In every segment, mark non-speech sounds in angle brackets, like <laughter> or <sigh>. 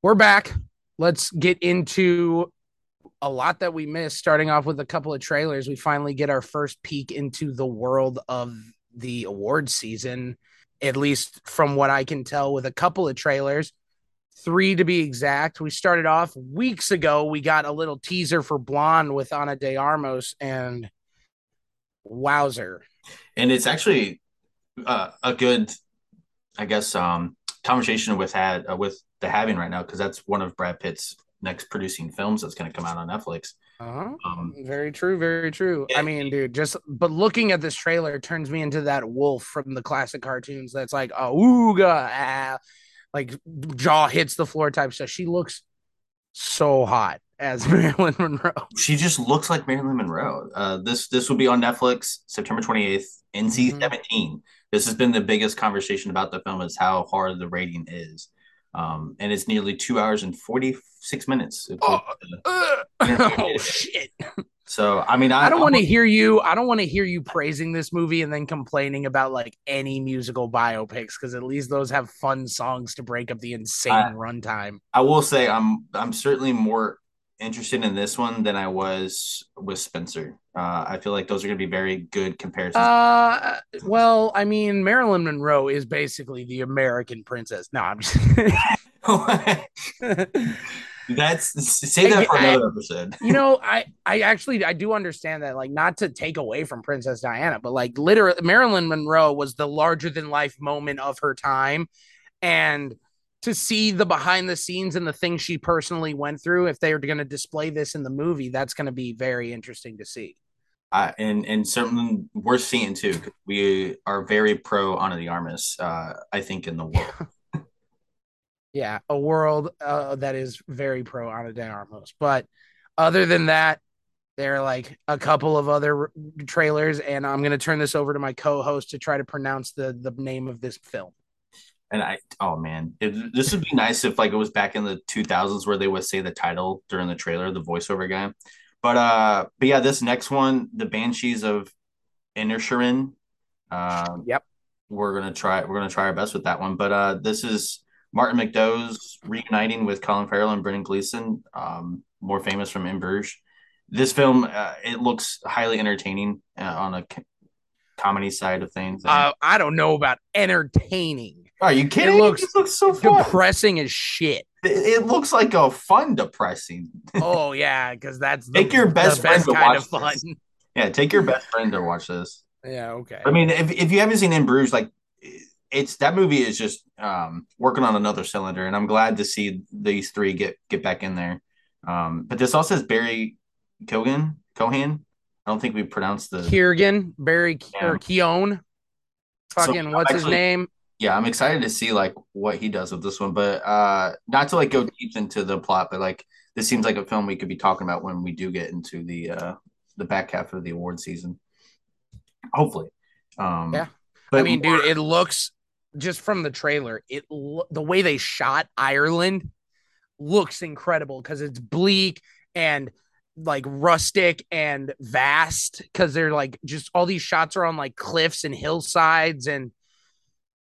We're back. Let's get into a lot that we missed, starting off with a couple of trailers. We finally get our first peek into the world of the award season, at least from what I can tell, with a couple of trailers, three to be exact. We started off weeks ago. We got a little teaser for Blonde with Ana de Armas and Wowzer. And it's actually uh, a good, I guess, um, conversation with had uh, with the having right now because that's one of Brad Pitt's next producing films that's going to come out on Netflix. Uh-huh. Um, very true, very true. I mean, dude, just but looking at this trailer turns me into that wolf from the classic cartoons. That's like a ooga, ah, like jaw hits the floor type stuff. She looks so hot as <laughs> Marilyn Monroe. She just looks like Marilyn Monroe. Uh, this this will be on Netflix September twenty eighth, NC 17 mm-hmm. This has been the biggest conversation about the film is how hard the rating is. Um, and it's nearly two hours and 46 minutes. Oh, uh, oh shit. So I mean, I, I don't want to hear you. I don't want to hear you praising this movie and then complaining about like any musical biopics because at least those have fun songs to break up the insane runtime. I will say I'm I'm certainly more interested in this one than I was with Spencer. Uh, I feel like those are going to be very good comparisons. Uh, well, I mean, Marilyn Monroe is basically the American princess. No, I'm just. <laughs> <laughs> That's say that for another I, episode. you know, I I actually I do understand that, like, not to take away from Princess Diana, but like, literally, Marilyn Monroe was the larger than life moment of her time, and to see the behind the scenes and the things she personally went through if they are going to display this in the movie that's going to be very interesting to see. Uh, and and something worth seeing too we are very pro Ana de Armas uh, i think in the world. <laughs> <laughs> Yeah a world uh, that is very pro Ana de Armas. But other than that there are like a couple of other trailers and i'm going to turn this over to my co-host to try to pronounce the the name of this film and I oh man, it, this would be <laughs> nice if like it was back in the 2000s where they would say the title during the trailer, the voiceover guy. But uh, but yeah, this next one, the Banshees of Inisherin. Uh, yep, we're gonna try. We're gonna try our best with that one. But uh, this is Martin McDonagh's reuniting with Colin Farrell and Brendan Gleeson, um, more famous from In Bruges. This film, uh, it looks highly entertaining uh, on a comedy side of things. Uh, I don't know about entertaining. Are you kidding? It looks, it looks so fun. depressing as shit. It, it, looks like a fun depressing. <laughs> oh yeah, because that's the, take your best friend to watch fun. This. Yeah, take your best friend to watch this. Yeah, okay. I mean, if, if you haven't seen In Bruges, like it's that movie is just um, working on another cylinder, and I'm glad to see these three get get back in there. Um, but this also has Barry Kogan Cohan. I don't think we pronounced the Kiergan Barry yeah. or Keown. Fucking so, what's actually, his name? Yeah, I'm excited to see like what he does with this one, but uh not to like go deep into the plot, but like this seems like a film we could be talking about when we do get into the uh the back half of the award season. Hopefully. Um Yeah. But I mean, dude, it looks just from the trailer, it the way they shot Ireland looks incredible because it's bleak and like rustic and vast because they're like just all these shots are on like cliffs and hillsides and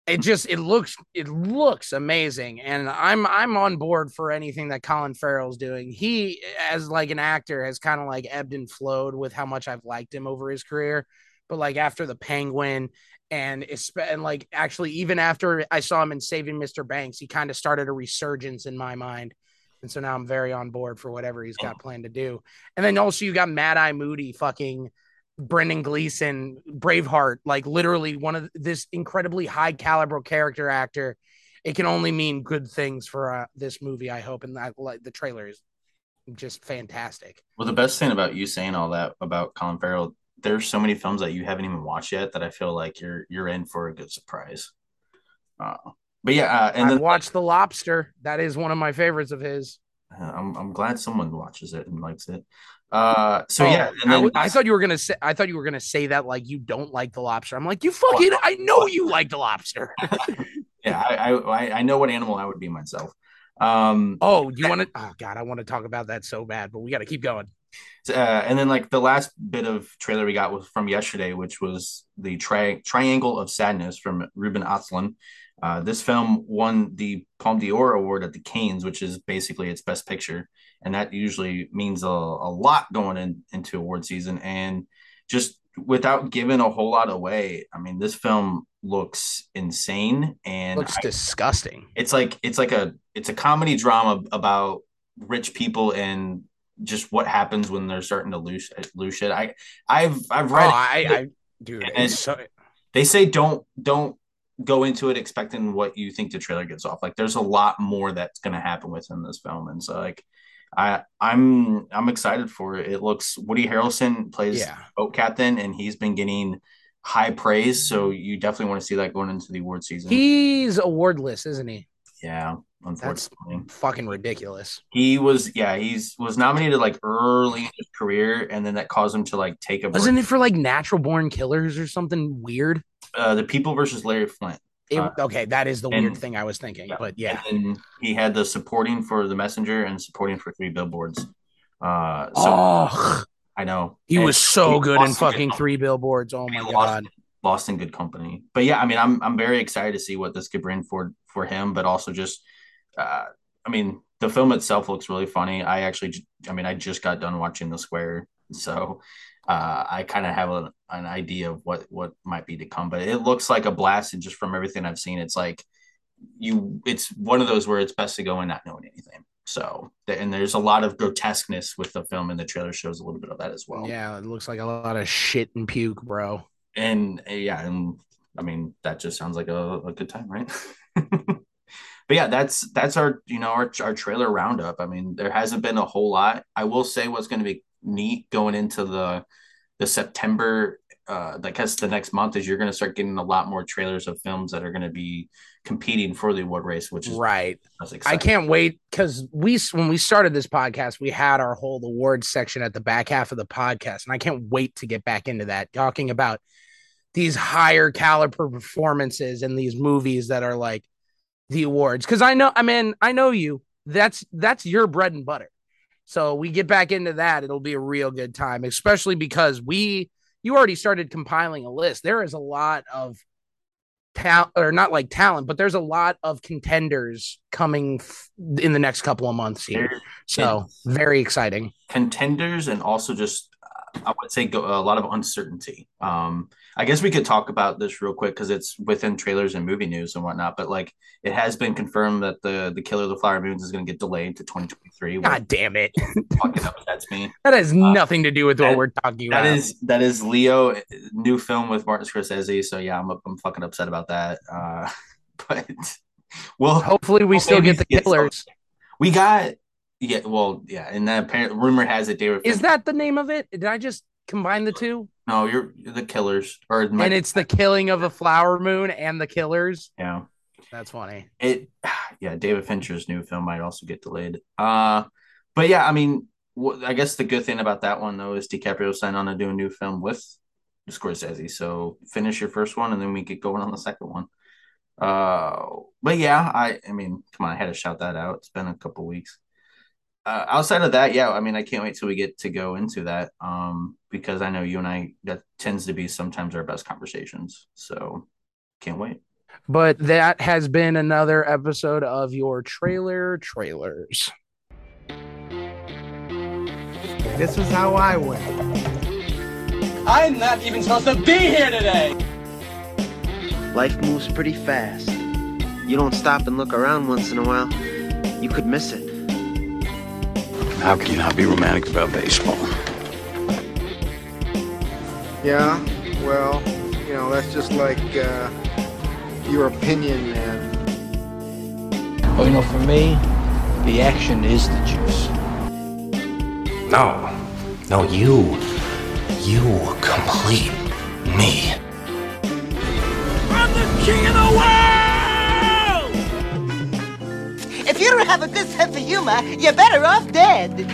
it just it looks it looks amazing. And i'm i'm on board for anything that colin farrell's doing. He as like an actor has kind of like ebbed and flowed with how much i've liked him over his career. But like after the penguin and and like actually even after i saw him in saving mr banks he kind of started a resurgence in my mind. And so now i'm very on board for whatever he's oh. got planned to do. And then also you got mad eye moody fucking Brendan Gleeson, Braveheart, like literally one of this incredibly high caliber character actor. It can only mean good things for uh, this movie, I hope. And that like the trailer is just fantastic. Well, the best thing about you saying all that about Colin Farrell, there's so many films that you haven't even watched yet that I feel like you're you're in for a good surprise. Uh, but yeah, uh, and I then watch The Lobster. That is one of my favorites of his. Uh, I'm I'm glad someone watches it and likes it. Uh, so oh, yeah, and then I, I, thought you were gonna say I thought you were gonna say that like you don't like the lobster. I'm like, you fucking I know you like the lobster. <laughs> yeah, I, I I know what animal I would be myself. Um, oh, you want to? Oh God, I want to talk about that so bad, but we got to keep going. Uh, and then like the last bit of trailer we got was from yesterday, which was the tri- Triangle of Sadness from Ruben Östlund. Uh, this film won the Palme d'Or award at the Cannes, which is basically its best picture, and that usually means a, a lot going in, into award season. And just without giving a whole lot away, I mean, this film looks insane and looks I, disgusting. It's like it's like a it's a comedy drama about rich people and just what happens when they're starting to lose lose shit. I I've I've read. Oh, I, I dude, so... they say don't don't go into it expecting what you think the trailer gets off. Like there's a lot more that's going to happen within this film, and so like I I'm I'm excited for it. It looks Woody Harrelson plays yeah. boat captain, and he's been getting high praise. So you definitely want to see that going into the award season. He's awardless, isn't he? Yeah, unfortunately, That's fucking ridiculous. He was, yeah, he's was nominated like early in his career, and then that caused him to like take a. Wasn't break. it for like Natural Born Killers or something weird? Uh, the People versus Larry Flynt. It, uh, okay, that is the and, weird thing I was thinking, but yeah. And he had the supporting for the messenger and supporting for three billboards. Uh, so oh, I know he and was so he good in fucking good three billboards. Oh my god, lost in good company. But yeah, I mean, I'm I'm very excited to see what this could bring for for him, but also just, uh, I mean, the film itself looks really funny. I actually, I mean, I just got done watching The Square, so uh, I kind of have a, an idea of what what might be to come. But it looks like a blast, and just from everything I've seen, it's like you. It's one of those where it's best to go in not knowing anything. So, and there's a lot of grotesqueness with the film, and the trailer shows a little bit of that as well. Yeah, it looks like a lot of shit and puke, bro. And yeah, and I mean that just sounds like a, a good time, right? <laughs> but yeah, that's that's our you know our our trailer roundup. I mean, there hasn't been a whole lot. I will say what's going to be neat going into the the September uh I guess the next month is you're going to start getting a lot more trailers of films that are going to be competing for the award race which is right. I can't wait cuz we when we started this podcast we had our whole awards section at the back half of the podcast and I can't wait to get back into that talking about these higher caliber performances in these movies that are like the awards. Cuz I know I mean I know you. That's that's your bread and butter so we get back into that, it'll be a real good time, especially because we you already started compiling a list. There is a lot of talent or not like talent, but there's a lot of contenders coming f- in the next couple of months here. so very exciting. Contenders and also just I would say go, a lot of uncertainty. Um, I guess we could talk about this real quick because it's within trailers and movie news and whatnot. But like, it has been confirmed that the the Killer of the Flower Moons is going to get delayed to 2023. God damn it! fucking upsets me. <laughs> That has uh, nothing to do with what we're talking that about. That is that is Leo new film with Martin Scorsese. So yeah, I'm I'm fucking upset about that. Uh, <laughs> but well, hopefully we still get the killers. We got yeah, well, yeah, and that apparently rumor has it they were. Is that the name of it? Did I just combine the two? No, you're the killers, or and it's the killing of a flower moon and the killers. Yeah, that's funny. It, <sighs> yeah, David Fincher's new film might also get delayed. Uh, but yeah, I mean, I guess the good thing about that one though is DiCaprio signed on to do a new film with Scorsese. So finish your first one, and then we get going on the second one. Uh, but yeah, I, I mean, come on, I had to shout that out. It's been a couple weeks uh, outside of that, yeah, I mean, I can't wait till we get to go into that um, because I know you and I that tends to be sometimes our best conversations. So can't wait. But that has been another episode of your trailer trailers. This is how I win. I'm not even supposed to be here today. Life moves pretty fast. You don't stop and look around once in a while, you could miss it. How can you not be romantic about baseball? Yeah, well, you know, that's just like uh, your opinion, man. Well, you know, for me, the action is the juice. No. No, you. You complete me. I'm the king of the world! If you don't have a good sense of humor, you're better off dead.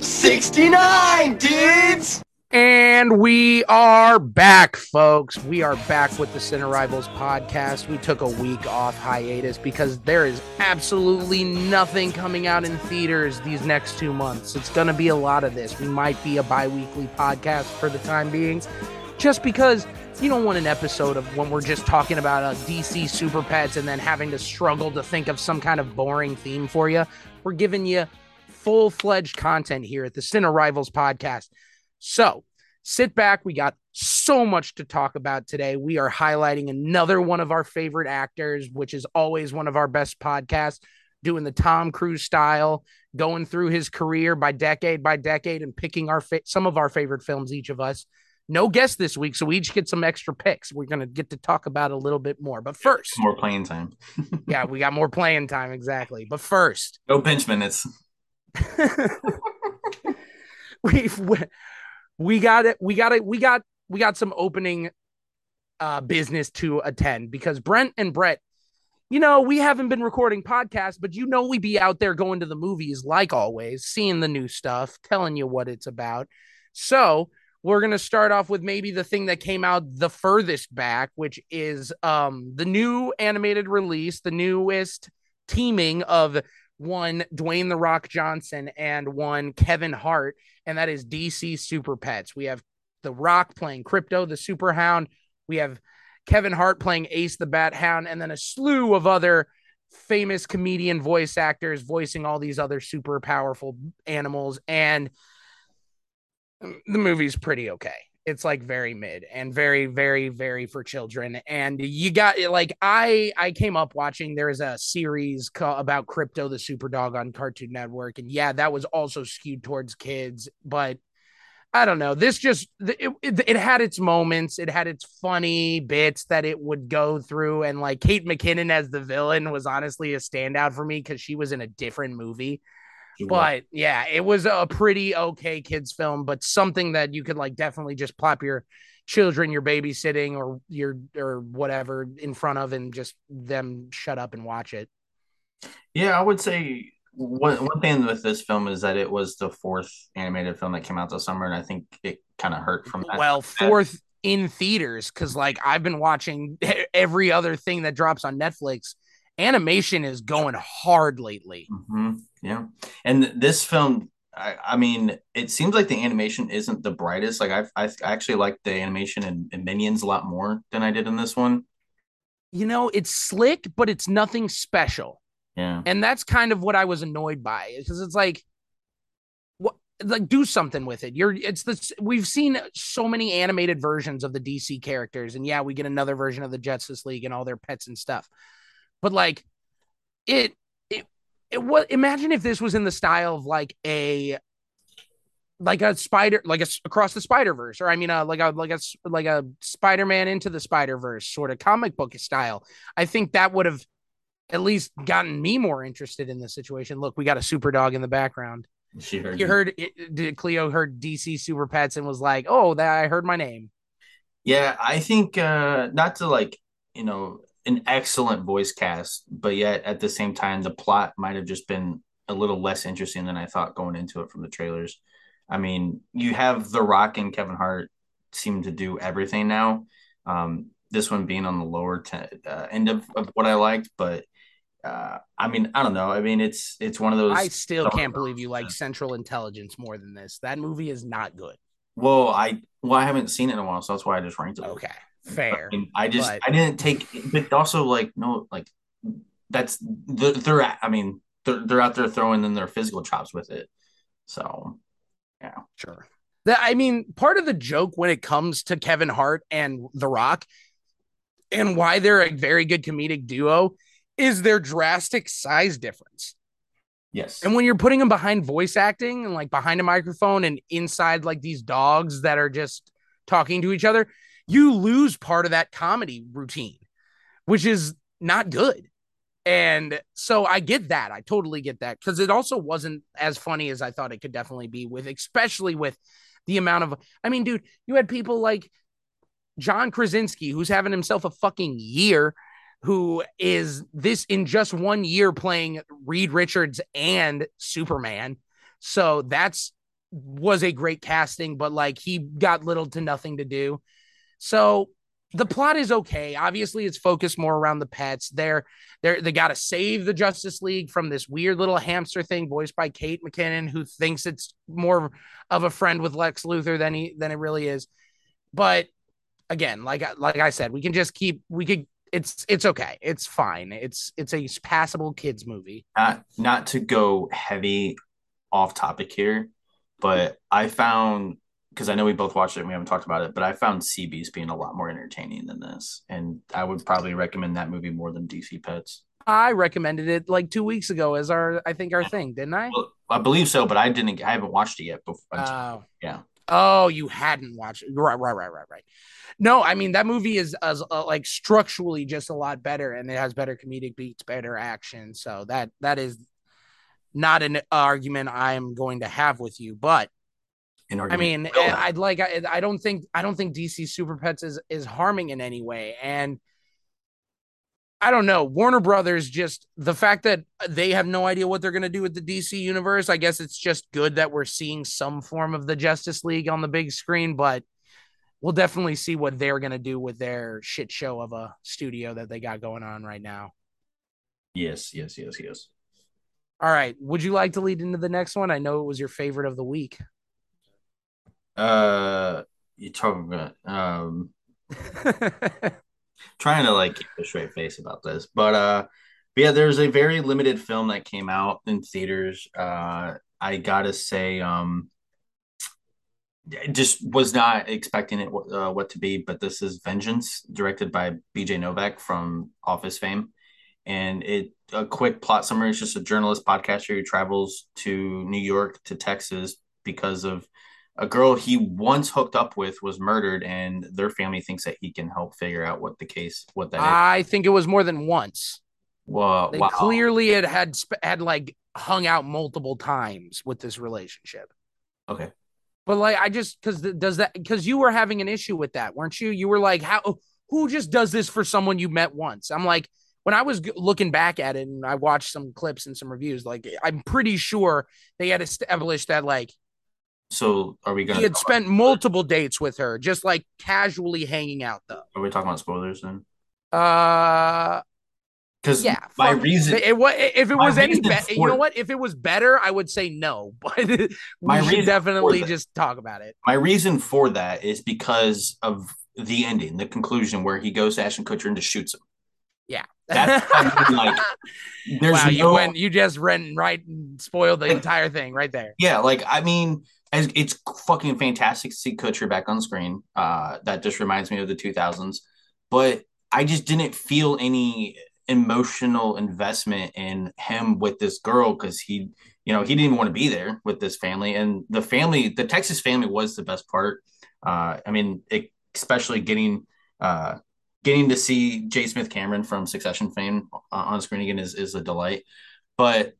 69, dudes! And we are back, folks. We are back with the Cine Rivals podcast. We took a week off hiatus because there is absolutely nothing coming out in theaters these next two months. It's going to be a lot of this. We might be a bi weekly podcast for the time being just because you don't want an episode of when we're just talking about uh, a DC super pets and then having to struggle to think of some kind of boring theme for you. We're giving you full fledged content here at the Cine Rivals podcast. So sit back. We got so much to talk about today. We are highlighting another one of our favorite actors, which is always one of our best podcasts, doing the Tom Cruise style, going through his career by decade by decade and picking our fa- some of our favorite films, each of us. No guest this week, so we each get some extra picks. We're going to get to talk about a little bit more. But first, more playing time. <laughs> yeah, we got more playing time, exactly. But first, no pinch minutes. <laughs> we we got it. We got it. We got we got some opening uh, business to attend because Brent and Brett, you know, we haven't been recording podcasts, but you know, we be out there going to the movies like always, seeing the new stuff, telling you what it's about. So we're gonna start off with maybe the thing that came out the furthest back, which is um the new animated release, the newest teaming of one Dwayne the Rock Johnson and one Kevin Hart, and that is DC Super Pets. We have the Rock playing Krypto, the Super Hound. We have Kevin Hart playing Ace the Bat Hound, and then a slew of other famous comedian voice actors voicing all these other super powerful animals. And the movie's pretty okay. It's like very mid and very, very, very for children. And you got like I I came up watching there is a series called, about Krypto the super dog on Cartoon Network, and yeah, that was also skewed towards kids, but I don't know. This just it, it, it, had its moments. It had its funny bits that it would go through, and like Kate McKinnon as the villain was honestly a standout for me because she was in a different movie. But yeah, it was a pretty okay kids film, but something that you could like definitely just plop your children you're babysitting or your or whatever in front of and just them shut up and watch it. Yeah, I would say one one thing with this film is that it was the fourth animated film that came out this summer, and I think it kind of hurt from that. Well, fourth in theaters because like I've been watching <laughs> every other thing that drops on Netflix. Animation is going hard lately. Mm-hmm. Yeah, and this film, I, I, mean, it seems like the animation isn't the brightest. Like I, I actually like the animation in, in Minions a lot more than I did in this one. You know, it's slick, but it's nothing special. Yeah. And that's kind of what I was annoyed by because it's like, what, like do something with it. You're, it's the, we've seen so many animated versions of the DC characters. And yeah, we get another version of the Justice League and all their pets and stuff. But like, it, it, was, imagine if this was in the style of like a, like a spider, like a across the Spider Verse, or I mean, uh, like a like a like a Spider Man into the Spider Verse sort of comic book style. I think that would have at least gotten me more interested in the situation. Look, we got a super dog in the background. She heard you heard it, did Cleo heard DC Super Pets and was like, "Oh, that I heard my name." Yeah, I think uh not to like, you know, an excellent voice cast, but yet at the same time the plot might have just been a little less interesting than I thought going into it from the trailers. I mean, you have The Rock and Kevin Hart seem to do everything now. Um, this one being on the lower uh, end of, of what I liked, but uh, I mean, I don't know. I mean, it's it's one of those. I still can't believe you like Central Intelligence more than this. That movie is not good. Well, I well, I haven't seen it in a while, so that's why I just ranked it. Okay, fair. I, mean, I just but... I didn't take, but also like no, like that's they're, they're I mean they're they're out there throwing in their physical chops with it. So, yeah, sure. That I mean, part of the joke when it comes to Kevin Hart and The Rock, and why they're a very good comedic duo is their drastic size difference. Yes. And when you're putting them behind voice acting and like behind a microphone and inside like these dogs that are just talking to each other, you lose part of that comedy routine, which is not good. And so I get that. I totally get that because it also wasn't as funny as I thought it could definitely be with, especially with the amount of, I mean, dude, you had people like John Krasinski, who's having himself a fucking year who is this in just one year playing Reed Richards and Superman. So that's was a great casting, but like he got little to nothing to do. So the plot is okay. Obviously, it's focused more around the pets. They're they're they got to save the Justice League from this weird little hamster thing, voiced by Kate McKinnon, who thinks it's more of a friend with Lex Luthor than he than it really is. But again, like like I said, we can just keep we could it's it's okay. It's fine. It's it's a passable kids movie. Not not to go heavy off topic here, but I found because I know we both watched it and we haven't talked about it, but I found Sea Beast being a lot more entertaining than this. And I would probably recommend that movie more than DC Pets. I recommended it like two weeks ago as our I think our thing, didn't I? Well, I believe so, but I didn't I haven't watched it yet before. Oh. yeah. Oh, you hadn't watched it. Right, right, right, right, right. No, I mean that movie is as uh, like structurally just a lot better, and it has better comedic beats, better action. So that that is not an argument I am going to have with you. But I mean, eh, I'd like I, I don't think I don't think DC Super Pets is is harming in any way, and I don't know. Warner Brothers just the fact that they have no idea what they're going to do with the DC universe. I guess it's just good that we're seeing some form of the Justice League on the big screen, but we'll definitely see what they're going to do with their shit show of a studio that they got going on right now. Yes, yes, yes, yes. All right. Would you like to lead into the next one? I know it was your favorite of the week. Uh, you're talking about um <laughs> trying to like keep a straight face about this, but uh, but yeah, there's a very limited film that came out in theaters. Uh, I gotta say, um, just was not expecting it uh, what to be, but this is Vengeance, directed by B.J. Novak from Office fame, and it a quick plot summary is just a journalist podcaster who travels to New York to Texas because of a girl he once hooked up with was murdered and their family thinks that he can help figure out what the case what that I think it was more than once. Well, They wow. clearly it had had like hung out multiple times with this relationship. Okay. But like I just cuz does that cuz you were having an issue with that, weren't you? You were like how who just does this for someone you met once? I'm like when I was looking back at it and I watched some clips and some reviews like I'm pretty sure they had established that like So are we gonna he had spent multiple dates with her, just like casually hanging out though. are we talking about spoilers then? Uh Because yeah, my reason it, wa- if it was any better, you know what? If it was better, I would say no. <laughs> But we My should definitely just talk about it. my reason for that is because of the ending, the conclusion where he goes to Ashton Kutcher and just shoots him. Yeah, That's I mean, like <laughs> there's wow, you no- went, you just ran right and spoiled the entire thing right there. Yeah, like I mean, as it's fucking fantastic to see Kutcher back on screen. Uh, that just reminds me of the 2000s, but I just didn't feel any emotional investment in him with this girl because he, you know, he didn't want to be there with this family, and the family, the Texas family, was the best part. Uh, I mean, it, especially getting. Uh, Getting to see J. Smith Cameron from Succession fame uh, on screen again is, is a delight. But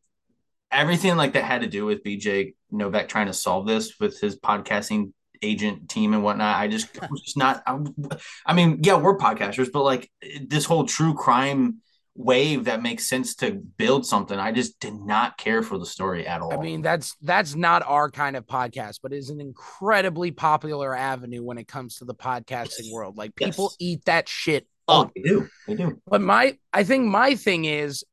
everything like that had to do with BJ Novak trying to solve this with his podcasting agent team and whatnot. I just I was just not. I, I mean, yeah, we're podcasters, but like this whole true crime wave that makes sense to build something. I just did not care for the story at all. I mean, that's that's not our kind of podcast, but is an incredibly popular avenue when it comes to the podcasting world. Like people Yes. eat that shit oh, up. they do, they do. But my, I think my thing is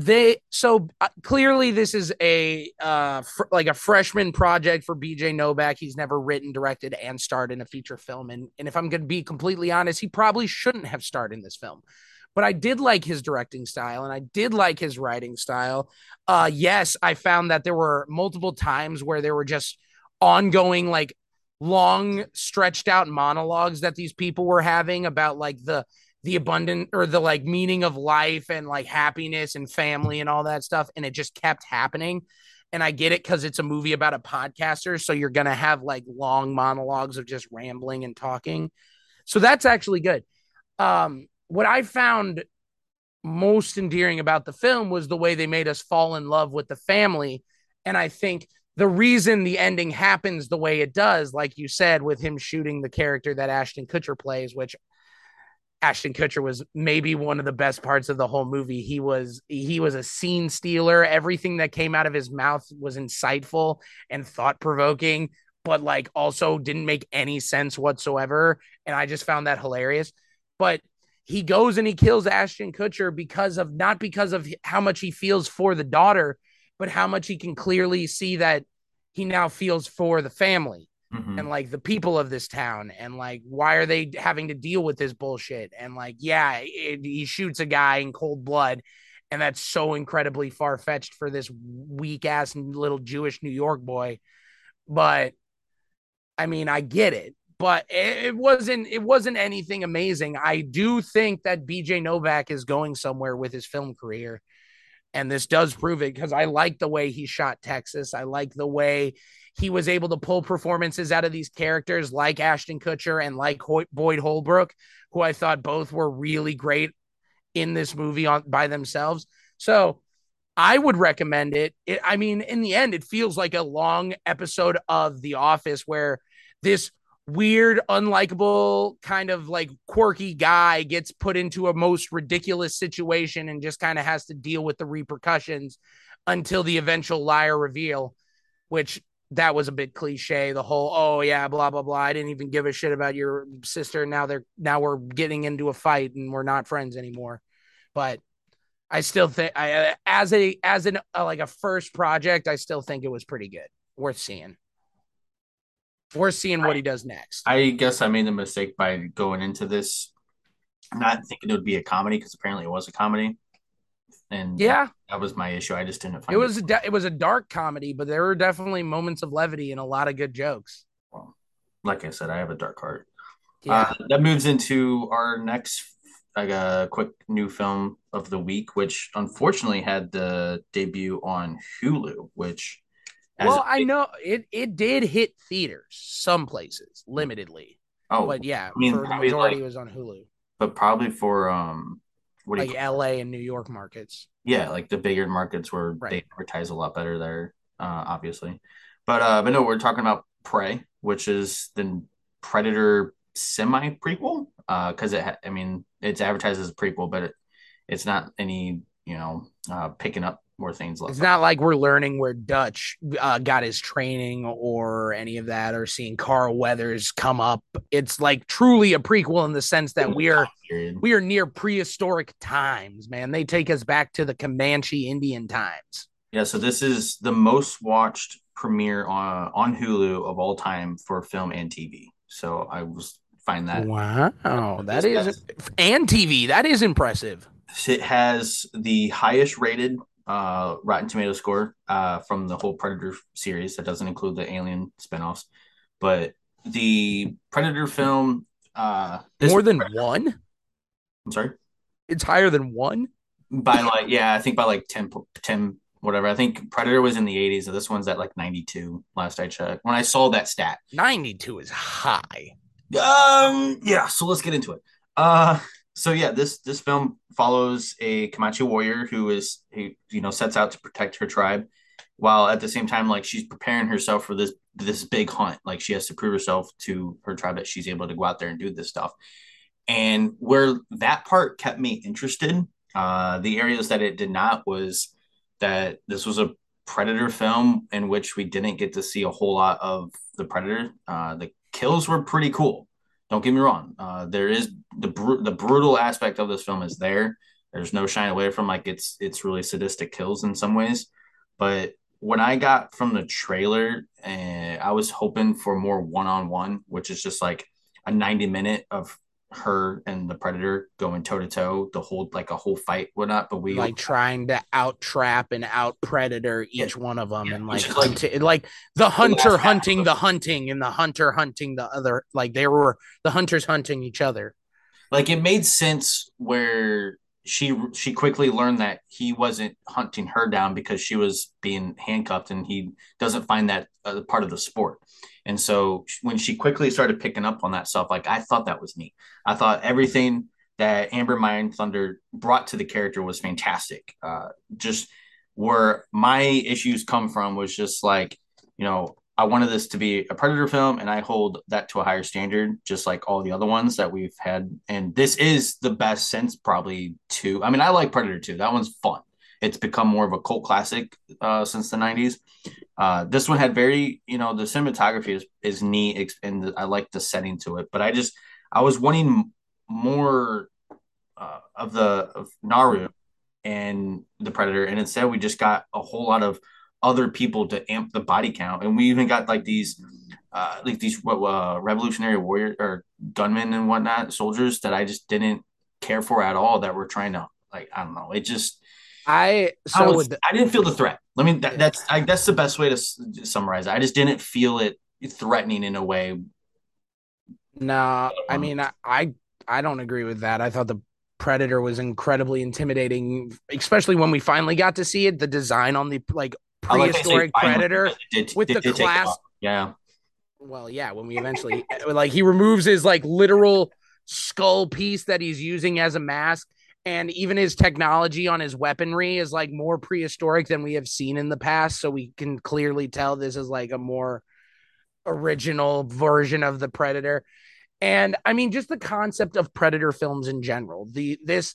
they so uh, clearly this is a uh fr- like a freshman project for BJ Novak. He's never written, directed, and starred in a feature film. And and if I'm to be completely honest, he probably shouldn't have starred in this film. But I did like his directing style and I did like his writing style. Uh yes, I found that there were multiple times where there were just ongoing like long stretched out monologues that these people were having about like the the abundant or the like meaning of life and like happiness and family and all that stuff and it just kept happening. And i get it because it's a movie about a podcaster so you're gonna have like long monologues of just rambling and talking. So that's actually good. Um what i found most endearing about the film was the way they made us fall in love with the family. And i think the reason the ending happens the way it does like you said with him shooting the character that ashton kutcher plays which Ashton Kutcher was maybe one of the best parts of the whole movie. He was he was a scene stealer. Everything that came out of his mouth was insightful and thought provoking, but like also didn't make any sense whatsoever. And I just found that hilarious. But he goes and he kills Ashton Kutcher because of not because of how much he feels for the daughter, but how much he can clearly see that he now feels for the family. Mhm. and like the people of this town and like why are they having to deal with this bullshit? And like yeah it, he shoots a guy in cold blood and that's so incredibly far-fetched for this weak ass little jewish new york boy. But i mean i get it but it wasn't it wasn't anything amazing. I do think that bj novak is going somewhere with his film career and this does prove it because i like the way he shot texas. I like the way he was able to pull performances out of these characters like Ashton Kutcher and like Boyd Holbrook, who I thought both were really great in this movie on by themselves. So I would recommend it. it. I mean, in the end, it feels like a long episode of The Office where this weird, unlikable, kind of like quirky guy gets put into a most ridiculous situation and just kind of has to deal with the repercussions until the eventual liar reveal, which that was a bit cliche. The whole, oh yeah, blah blah blah. I didn't even give a shit about your sister. Now they're now we're getting into a fight and we're not friends anymore. But I still think, I as a as an uh, like a first project, I still think it was pretty good, worth seeing. Worth seeing what he does next. I guess I made the mistake by going into this not thinking it would be a comedy because apparently it was a comedy. And Yeah. that, was my issue. I just didn't find It was a de- it was a dark comedy, but there were definitely moments of levity and a lot of good jokes. Well, like I said, I have a dark heart. Yeah. Uh, that moves into our next like a quick new film of the week, which unfortunately had the debut on Hulu, which Well, I know it it did hit theaters some places limitedly. Oh, but yeah, I mean, for the majority like- was on Hulu. but probably for um what do you Like LA and New York markets. yeah, like the bigger markets where Right. they advertise a lot better there, uh, obviously. But uh, but no, we're talking about Prey, which is the Predator semi prequel, uh, because it, ha- I mean, it's advertised as a prequel, but it, it's not any, you know, uh, picking up more things. It's not like we're learning where Dutch uh, got his training or any of that, or seeing Carl Weathers come up. It's like truly a prequel in the sense that we are we are near prehistoric times, man. They take us back to the Comanche Indian times. Yeah, so this is the most watched premiere on on Hulu of all time for film and TV. So I was find that Wow, that is and TV. That is impressive. It has the highest rated uh, Rotten Tomato score uh, from the whole Predator series. That doesn't include the Alien spinoffs, but the Predator film. Uh, More than one. I'm sorry. It's higher than one. By like, yeah, I think by like 10, 10 whatever. I think Predator was in the 80s, and this one's at like 92. Last I checked, when I saw that stat. Ninety-two is high. Um, yeah. So let's get into it. Uh, so yeah, this this film follows a Comanche warrior who is who you know sets out to protect her tribe, while at the same time like she's preparing herself for this this big hunt. Like she has to prove herself to her tribe that she's able to go out there and do this stuff. And where that part kept me interested, uh, the areas that it did not was that this was a predator film in which we didn't get to see a whole lot of the predator. Uh, the kills were pretty cool. Don't get me wrong. Uh, there is the br- the brutal aspect of this film is there. There's no shying away from like it's it's really sadistic kills in some ways. But when I got from the trailer, and I was hoping for more one on one, which is just like a 90 minute of her and the predator going toe to toe, the whole like a whole fight, whatnot. But we like trying to out trap and out predator each one of them, and like like- like the hunter last hunting the hunting and the hunter hunting the other. Like they were the hunters hunting each other. like it made sense where she she quickly learned that he wasn't hunting her down because she was being handcuffed and he doesn't find that uh, part of the sport and so when she quickly started picking up on that stuff like i thought that was neat i thought everything that amber midthunder brought to the character was fantastic uh, just where my issues come from was just like you know I wanted this to be a Predator film, and I hold that to a higher standard, just like all the other ones that we've had. And this is the best since probably two. I mean, I like Predator 2. That one's fun. It's become more of a cult classic uh, since the 90s. Uh, this one had very, you know, the cinematography is, is neat, and the, I like the setting to it. But I just, I was wanting more uh, of the of Naru and the Predator, and instead we just got a whole lot of other people to amp the body count. And we even got like these uh, like these uh, revolutionary warrior or gunmen and whatnot, soldiers that I just didn't care for at all. That were trying to like I don't know. It just I so I, was, the, I didn't feel the threat. I mean that, that's I, that's the best way to s- summarize it. I just didn't feel it threatening in a way. No, I um, mean I, I I don't agree with that. I thought the Predator was incredibly intimidating, especially when we finally got to see it. The design on the like prehistoric like Predator did, with did, the did class. Yeah. Well, yeah. When we eventually <laughs> like he removes his like literal skull piece that he's using as a mask, and even his technology on his weaponry is like more prehistoric than we have seen in the past. So we can clearly tell this is like a more original version of the Predator. And I mean, just the concept of predator films in general. The this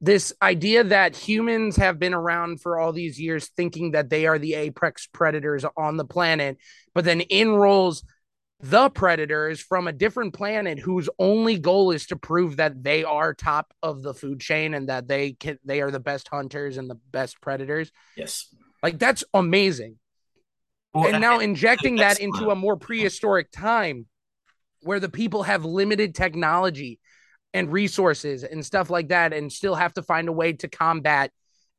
this idea that humans have been around for all these years thinking that they are the apex predators on the planet, but then enrolls the predators from a different planet whose only goal is to prove that they are top of the food chain and that they can they are the best hunters and the best predators. Yes. Like that's amazing. Well, and now injecting that into a more prehistoric time where the people have limited technology and resources and stuff like that and still have to find a way to combat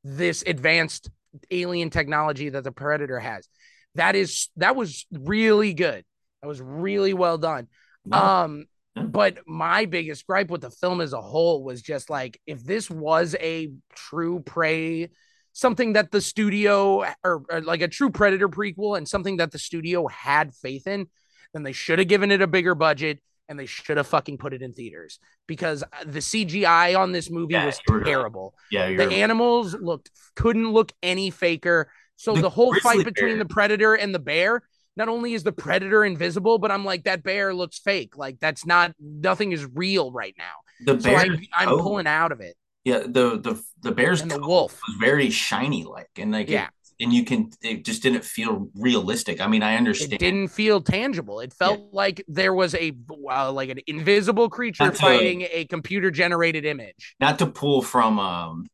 this advanced alien technology that the predator has that is that was really good that was really well done um but my biggest gripe with the film as a whole was just like if this was a true prey something that the studio or, or like a true predator prequel and something that the studio had faith in then they should have given it a bigger budget and they should have fucking put it in theaters because uh, the CGI on this movie Yeah, was you're right. terrible. Yeah, The you're animals looked couldn't look any faker. So The the, whole fight between bear- the predator and the bear, not only is the predator invisible, but I'm like that bear looks fake. Like that's not nothing is real right now. the So bear. I, I'm oh, pulling out of it. Yeah, the the the bear's And the wolf. was very shiny, like and like Yeah. it, and you can it just didn't feel realistic. I mean, I understand. It didn't feel tangible. It felt like there was a uh, like an invisible creature a- fighting a computer generated image. not to pull from um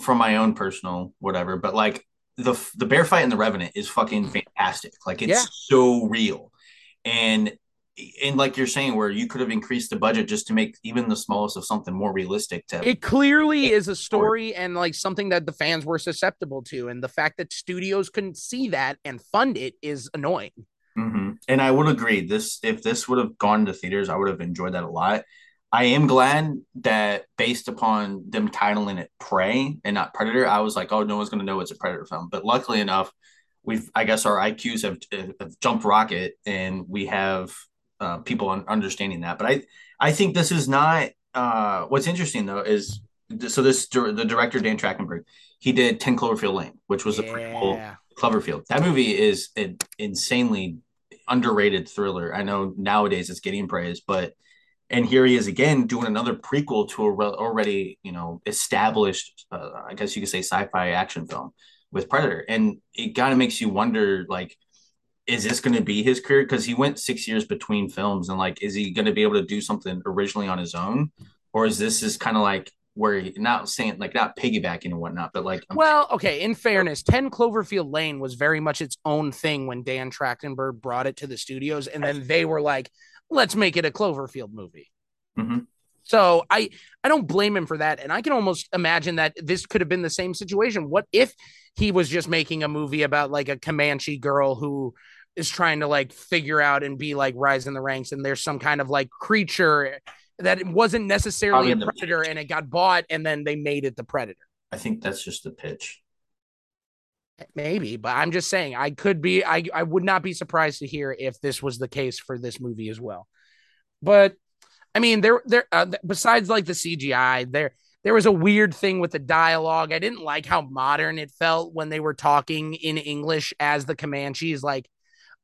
from my own personal whatever, but like the the bear fight in the Revenant is fucking fantastic. Like it's Yeah. so real, and and like you're saying, where you could have increased the budget just to make even the smallest of something more realistic. To It clearly is a story and like something that the fans were susceptible to, and the fact that studios couldn't see that and fund it is annoying. hmm And I would agree. This if this would have gone to theaters, I would have enjoyed that a lot. I am glad that based upon them titling it Prey and not Predator, I was like, oh, no one's going to know it's a Predator film. But luckily enough, we've I guess our IQs have, have jumped rocket, and we have uh, people understanding that. But I I think this is not. Uh, what's interesting though is so this the director Dan Trachtenberg he did Ten Cloverfield Lane, which was a prequel Yeah. Cloverfield. That movie is an insanely underrated thriller. I know nowadays it's getting praise, but and here he is again doing another prequel to a re- already you know established, uh, I guess you could say sci-fi action film with Predator, and it kind of makes you wonder like. Is this going to be his career? Because he went six years between films, and like, is he going to be able to do something originally on his own, or is this is kind of like where he not saying like not piggybacking and whatnot, but like Well, okay, in fairness, 10 Cloverfield Lane was very much its own thing when Dan Trachtenberg brought it to the studios, and then they were like, let's make it a Cloverfield movie. Mhm. So I I don't blame him for that, and I can almost imagine that this could have been the same situation. What if he was just making a movie about like a Comanche girl who is trying to like figure out and be like rise in the ranks, and there's some kind of like creature that it wasn't necessarily a predator, and it got bought, and then they made it the predator. I think that's just the pitch. Maybe, but I'm just saying I could be I I would not be surprised to hear if this was the case for this movie as well. But I mean, there there uh, besides like the CGI, there there was a weird thing with the dialogue. I didn't like how modern it felt when they were talking in English as the Comanches. Like,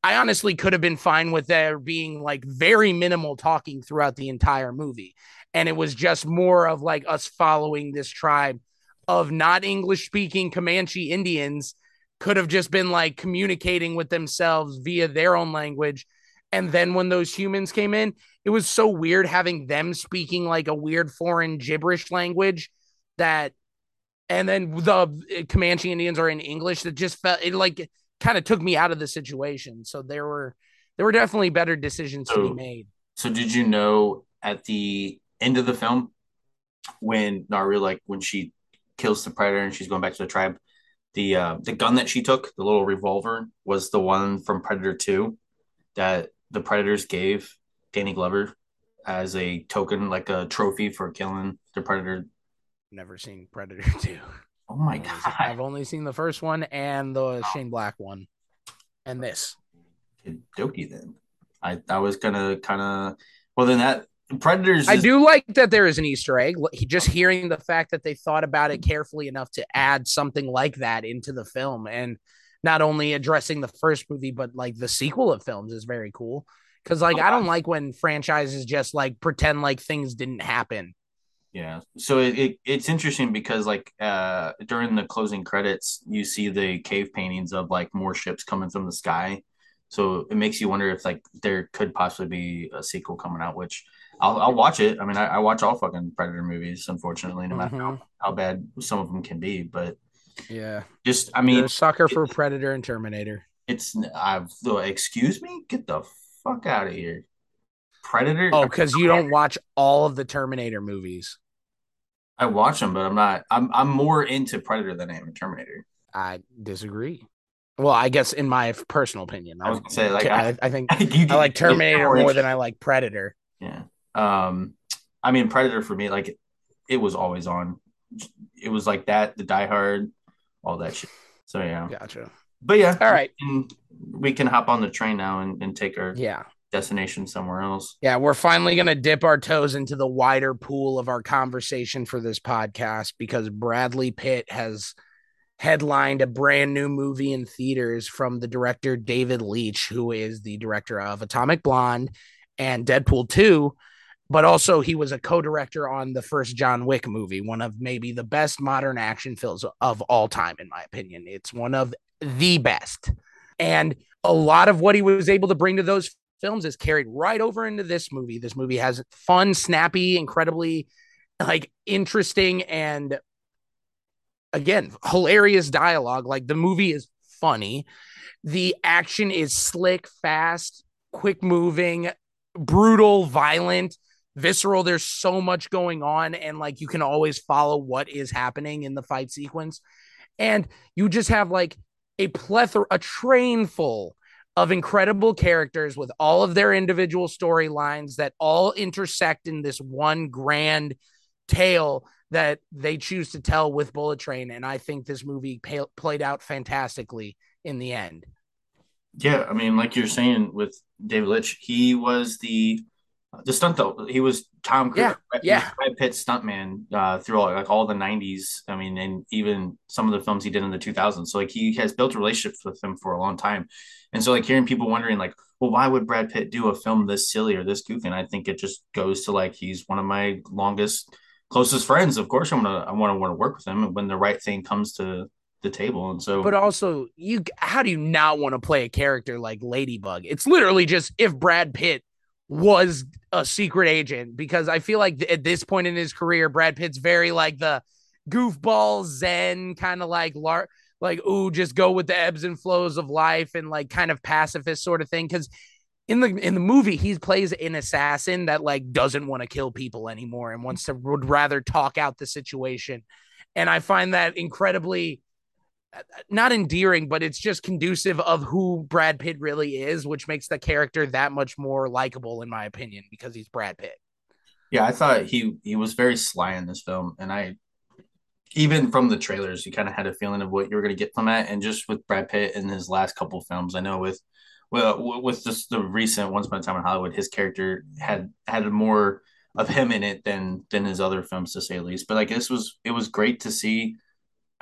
I honestly could have been fine with there being like very minimal talking throughout the entire movie, and it was just more of like us following this tribe of not English speaking Comanche Indians could have just been like communicating with themselves via their own language. And then when those humans came in, it was so weird having them speaking like a weird foreign gibberish language that, and then the Comanche Indians are in English that just felt it like kind of took me out of the situation. So there were there were definitely better decisions to be So- made. So did you know at the end of the film when Naru like when she kills the predator and she's going back to the tribe, the uh the gun that she took, the little revolver, was the one from Predator 2 that the predators gave Danny Glover as a token, like a trophy for killing the predator. Never seen Predator <laughs> 2. Oh my I've only seen- god. I've only seen the first one and the Shane Black one. And this. Doki then. I I was gonna kind of well then that Predators I is- do like that there is an Easter egg. Just hearing the fact that they thought about it carefully enough to add something like that into the film and not only addressing the first movie, but like the sequel of films is very cool. Cause like I don't like when franchises just like pretend like things didn't happen. Yeah. So it, it it's interesting because like uh during the closing credits you see the cave paintings of like more ships coming from the sky. So it makes you wonder if like there could possibly be a sequel coming out, which I'll I'll watch it. I mean I, I watch all fucking Predator movies, unfortunately, no matter how, mm-hmm. how bad some of them can be. But Yeah. just I mean a sucker for Predator and Terminator. it's I've excuse me, get the fuck out of here. Predator Oh, because you don't watch all of the Terminator movies. I watch them, but I'm not I'm I'm more into Predator than I am Terminator. I disagree. Well, I guess in my personal opinion, I was gonna say, like, I, I- I think <laughs> You- I like Terminator more than I like Predator. Yeah. Um, I mean, Predator for me, like, it was always on. It was like that, the Die Hard, all that shit. So yeah. Gotcha. But yeah. All right. We can, we can hop on the train now and, and take our Yeah. destination somewhere else. Yeah, we're finally going to dip our toes into the wider pool of our conversation for this podcast because Bradley Pitt has headlined a brand new movie in theaters from the director David Leitch, who is the director of Atomic Blonde and Deadpool 2. But also, he was a co director on the first John Wick movie, one of maybe the best modern action films of all time, in my opinion. It's one of the best. And a lot of what he was able to bring to those films is carried right over into this movie. This movie has fun, snappy, incredibly like interesting and again, hilarious dialogue. Like the movie is funny. The action is slick, fast, quick moving, brutal, violent, visceral. There's so much going on and like you can always follow what is happening in the fight sequence. And you just have like a plethora, a train full of incredible characters with all of their individual storylines that all intersect in this one grand tale that they choose to tell with Bullet Train. And I think this movie pa- played out fantastically in the end. Yeah, I mean, like you're saying with David Leitch, he was the the stunt though. He was Tom Cruise, Yeah, Brad- yeah. Brad Pitt stuntman uh, through all, like all the '90s. I mean, and even some of the films he did in the 2000s. So like he has built relationships with him for a long time. And so like hearing people wondering like, well, why would Brad Pitt do a film this silly or this goofy? And I think it just goes to like he's one of my longest, closest friends. Of course, I'm gonna I want to want to work with him when the right thing comes to the table. And so, But also, you how do you not want to play a character like Ladybug? It's literally just if Brad Pitt was a secret agent because I feel like at this point in his career, Brad Pitt's very like the goofball zen kind of like lar- like ooh just go with the ebbs and flows of life and like kind of pacifist sort of thing. Because in the in the movie he plays an assassin that like doesn't want to kill people anymore and wants to would rather talk out the situation. And I find that incredibly not endearing, but it's just conducive of who Brad Pitt really is, which makes the character that much more likable, in my opinion, because he's Brad Pitt. Yeah, I thought he he was very sly in this film, and I even from the trailers, you kind of had a feeling of what you were going to get from that. And just with Brad Pitt in his last couple films, I know with well with just the recent Once Upon a Time in Hollywood, his character had had more of him in it than than his other films, to say the least. But like this was it was great to see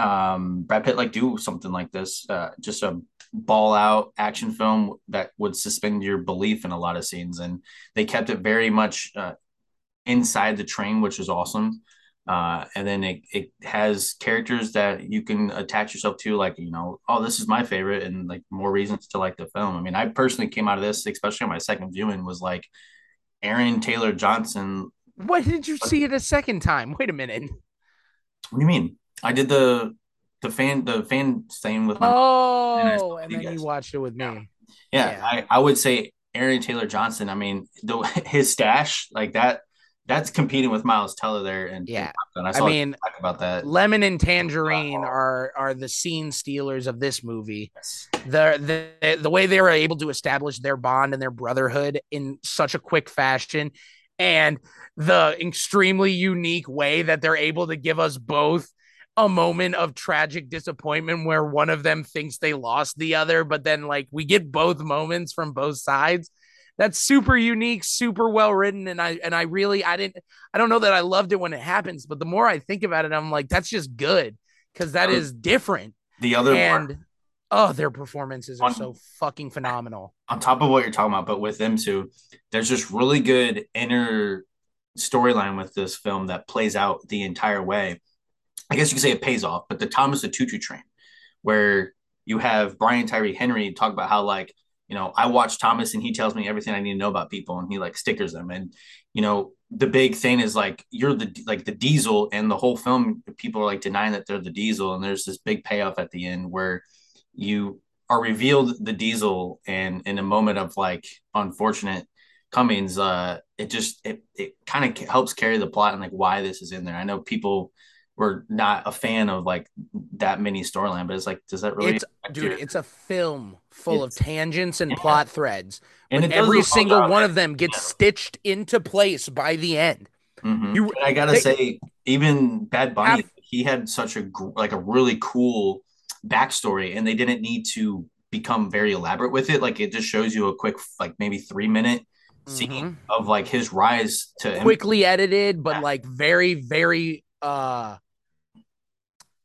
um Brad Pitt like do something like this, uh, just a ball out action film that would suspend your belief in a lot of scenes, and they kept it very much. Uh, inside the train, which is awesome. Uh, and then it, it has characters that you can attach yourself to, like, you know, oh, this is my favorite, and like more reasons to like the film. I mean, I personally came out of this, especially on my second viewing, was like Aaron Taylor Johnson. What did you see it a second time? Wait a minute. What do you mean? I did the the fan the fan thing with my Oh, and and then guys. you watched it with me. yeah, I, I would say Aaron Taylor Johnson, I mean, the his stash like that that's competing with Miles Teller there and Yeah. and I, I mean, talk about that. Lemon and Tangerine are are the scene stealers of this movie. The, the the way they were able to establish their bond and their brotherhood in such a quick fashion, and the extremely unique way that they're able to give us both a moment of tragic disappointment where one of them thinks they lost the other, but then like we get both moments from both sides. That's super unique, super well written, and I and I really I didn't I don't know that I loved it when it happens, but the more I think about it, I'm like that's just good because that Um, is different. The other and part, oh, their performances are On- so fucking phenomenal. on top of what you're talking about, but with them too, there's just really good inner storyline with this film that plays out the entire way. I guess you could say it pays off, but the Thomas the Tutu train, where you have Brian Tyree Henry talk about how like, you know, I watch Thomas and he tells me everything I need to know about people and he like stickers them. And, you know, the big thing is like you're the like the diesel and the whole film people are like denying that they're the diesel and there's this big payoff at the end where you are revealed the diesel and in a moment of like unfortunate comings uh it just it, it kind of helps carry the plot and like why this is in there i know people were not a fan of like that mini storyline but it's like does that really It's dude, your- it's a film full of tangents and yeah. plot threads. and every single one of them gets yeah. stitched into place by the end. Mhm. You- and I gotta they- say, even Bad Bunny, Have- he had such a like a really cool backstory, and they didn't need to become very elaborate with it. Like it just shows you a quick, like maybe three minute scene of like his rise to Mm-hmm. Quickly edited, but like very, very uh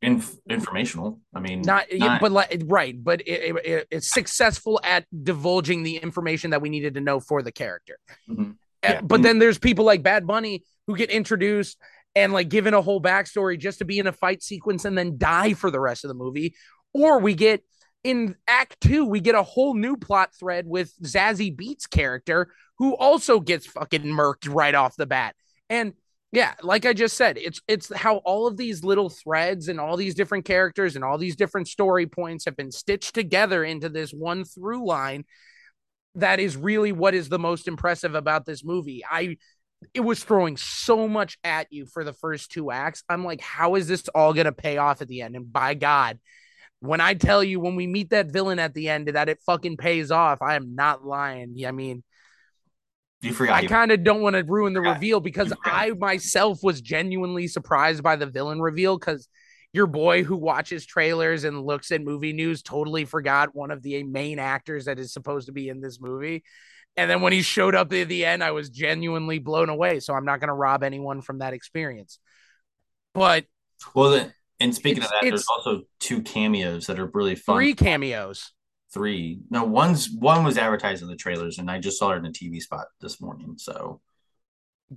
inf- informational. I mean, not, yeah, but like right, but it, it, it- it's successful at divulging the information that we needed to know for the character. Mhm. Uh, Yeah. But then there's people like Bad Bunny who get introduced and like given a whole backstory just to be in a fight sequence and then die for the rest of the movie. Or we get in Act Two, we get a whole new plot thread with Zazie Beetz character who also gets fucking murked right off the bat. And yeah, like I just said, it's it's how all of these little threads and all these different characters and all these different story points have been stitched together into this one through line that is really what is the most impressive about this movie. I it was throwing so much at you for the first two acts. I'm like, how is this all going to pay off at the end? And by God, when I tell you when we meet that villain at the end that it fucking pays off, I am not lying. I mean, you forgot. I kind of don't want to ruin the reveal because I myself was genuinely surprised by the villain reveal because your boy who watches trailers and looks at movie news totally forgot one of the main actors that is supposed to be in this movie. And then when he showed up at the end, I was genuinely blown away. So I'm not going to rob anyone from that experience. But well, then, and speaking of that, there's also two cameos that are really fun. three cameos. Three. No, one's one was advertised in the trailers, and I just saw it in a TV spot this morning. So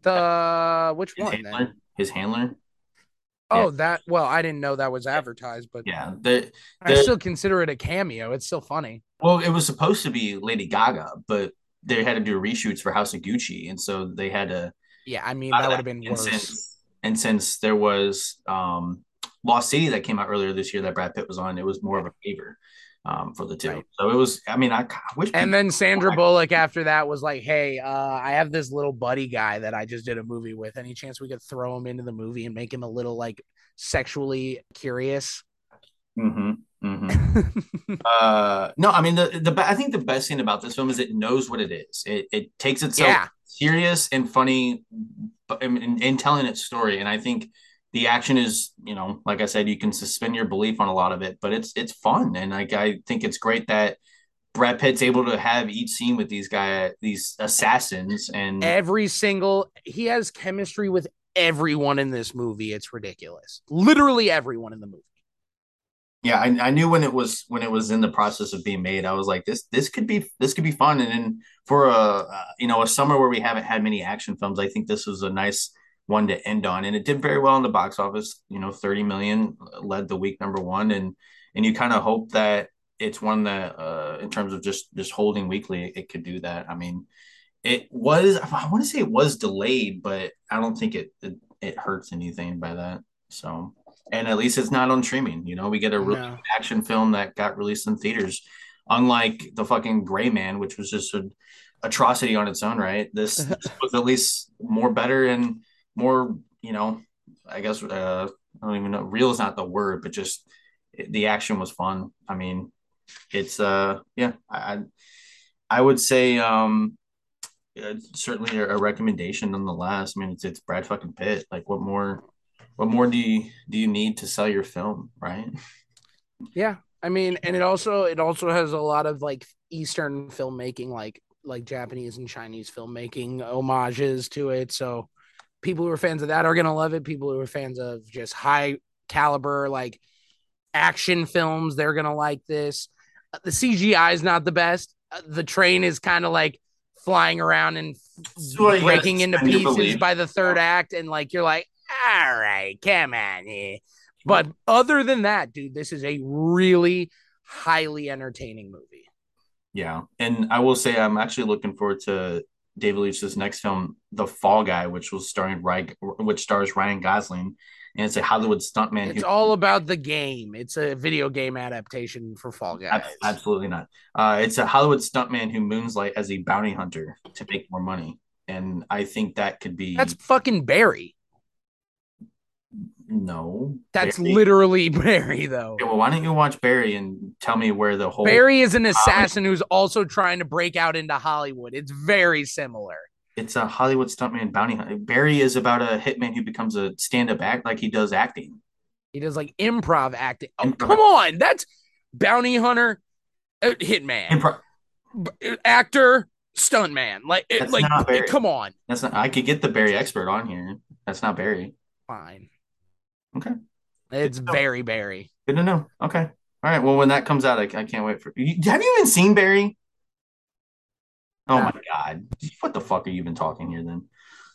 The which his one handler, then? his handler. Oh, that well, I didn't know that was advertised, but Yeah, the, I still consider it a cameo. It's still funny. Well, it was supposed to be Lady Gaga, but they had to do reshoots for House of Gucci, and so they had to. Yeah, I mean that would have been And worse. since, and since there was um, Lost City that came out earlier this year that Brad Pitt was on, it was more of a favor um, for the two. Right. So it was. I mean, I, I wish. And then Sandra Bullock after that was like, "Hey, uh, I have this little buddy guy that I just did a movie with. Any chance we could throw him into the movie and make him a little like sexually curious?" Mm-hmm. Mm-hmm. <laughs> uh, no, I mean the the I think the best thing about this film is it knows what it is. It it takes itself Yeah. serious and funny, in, in, in telling its story. And I think the action is, you know, like I said, you can suspend your belief on a lot of it, but it's it's fun, and like I think it's great that Brad Pitt's able to have each scene with these guy these assassins and Every single he has chemistry with everyone in this movie. It's ridiculous. Literally everyone in the movie. yeah, I, I knew when it was when it was in the process of being made, I was like, this this could be this could be fun. And then for a uh, you know a summer where we haven't had many action films, I think this was a nice one to end on. And it did very well in the box office. You know, thirty million led the week number one, and and you kind of hope that it's one that uh, in terms of just just holding weekly, it could do that. I mean, it was I want to say it was delayed, but I don't think it it, it hurts anything by that. So and at least it's not on streaming. You know, we get a really No. action film that got released in theaters, unlike the fucking Gray Man, which was just a atrocity on its own, right? This, this <laughs> was at least more better and more, you know, I guess uh, I don't even know. Real is not the word, but just the action was fun. I mean, it's uh, yeah, I I would say um, certainly a, a recommendation nonetheless. I mean, it's it's Brad fucking Pitt. Like, what more? What more do you do you need to sell your film, right? Yeah, I mean, and it also it also has a lot of like Eastern filmmaking, like like Japanese and Chinese filmmaking homages to it. So people who are fans of that are gonna love it. People who are fans of just high caliber like action films, they're gonna like this. Uh, the CGI is not the best. Uh, the train is kind of like flying around and so breaking into pieces by the third yeah. act, and like you're like, all right, come on here. But other than that, dude, this is a really highly entertaining movie. Yeah, and I will say I'm actually looking forward to David Leitch's next film, The Fall Guy, which was starring Ryan, which stars Ryan Gosling, and it's a Hollywood stuntman. It's who, all about the game. It's a video game adaptation for Fall Guys. Absolutely not. Uh, it's a Hollywood stuntman who moonlight as a bounty hunter to make more money, and I think that could be. That's fucking Barry. No, that's Barry. literally <laughs> Barry, though. Okay, well, why don't you watch Barry and tell me where the whole Barry is an assassin who's also trying to break out into Hollywood. It's very similar. It's a Hollywood stuntman bounty hunter. Barry is about a hitman who becomes a stand-up act like he does acting. He does like improv acting. Oh, improv. come on, that's bounty hunter, uh, hitman, improv. B- actor, stuntman. Like, it, like, come on. That's not. I could get the Barry expert on here. That's not Barry. Fine. Okay. It's very Barry. Good to know. Okay. All right. Well, when that comes out, I, I can't wait for. You have you even seen Barry? Oh my god! What the fuck are you even talking here then?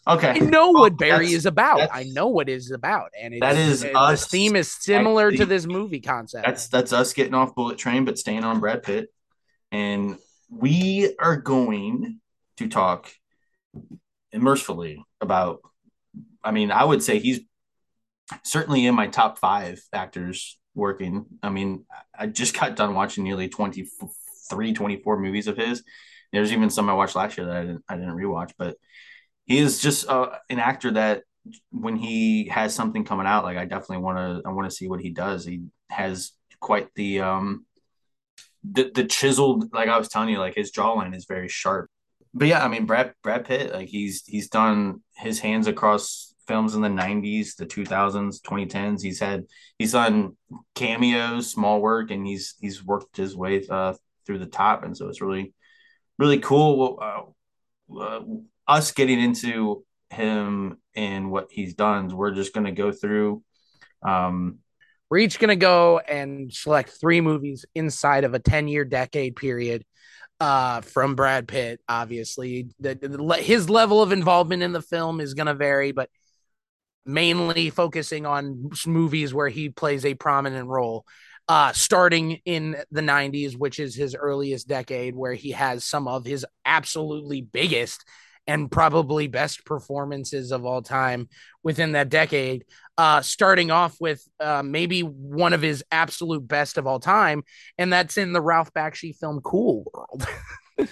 Okay. I know what Barry is about. I know what it is about, and that is us. The theme is similar to this movie concept. That's that's us getting off Bullet Train, but staying on Brad Pitt, and we are going to talk immersively about. I mean, I would say he's certainly in my top five actors working. I mean, I just got done watching nearly 23, 24 movies of his. There's even some I watched last year that I didn't, I didn't rewatch, but he is just uh, an actor that when he has something coming out, like I definitely want to, I want to see what he does. He has quite the, um, the, the chiseled, like I was telling you, like his jawline is very sharp. But yeah, I mean, Brad, Brad Pitt, like he's, he's done his hands across films in the 90s, the 2000s, 2010s. He's had he's done cameos, small work, and he's he's worked his way uh, through the top, and so it's really really cool. Uh, uh, us getting into him and what he's done. We're just going to go through. Um, we're each going to go and select three movies inside of a 10 year decade period uh, from Brad Pitt. Obviously, the, the, his level of involvement in the film is going to vary, but mainly focusing on movies where he plays a prominent role. Uh, starting in the 90s, which is his earliest decade, where he has some of his absolutely biggest and probably best performances of all time within that decade. Uh, starting off with uh, maybe one of his absolute best of all time, and that's in the Ralph Bakshi film Cool World. <laughs>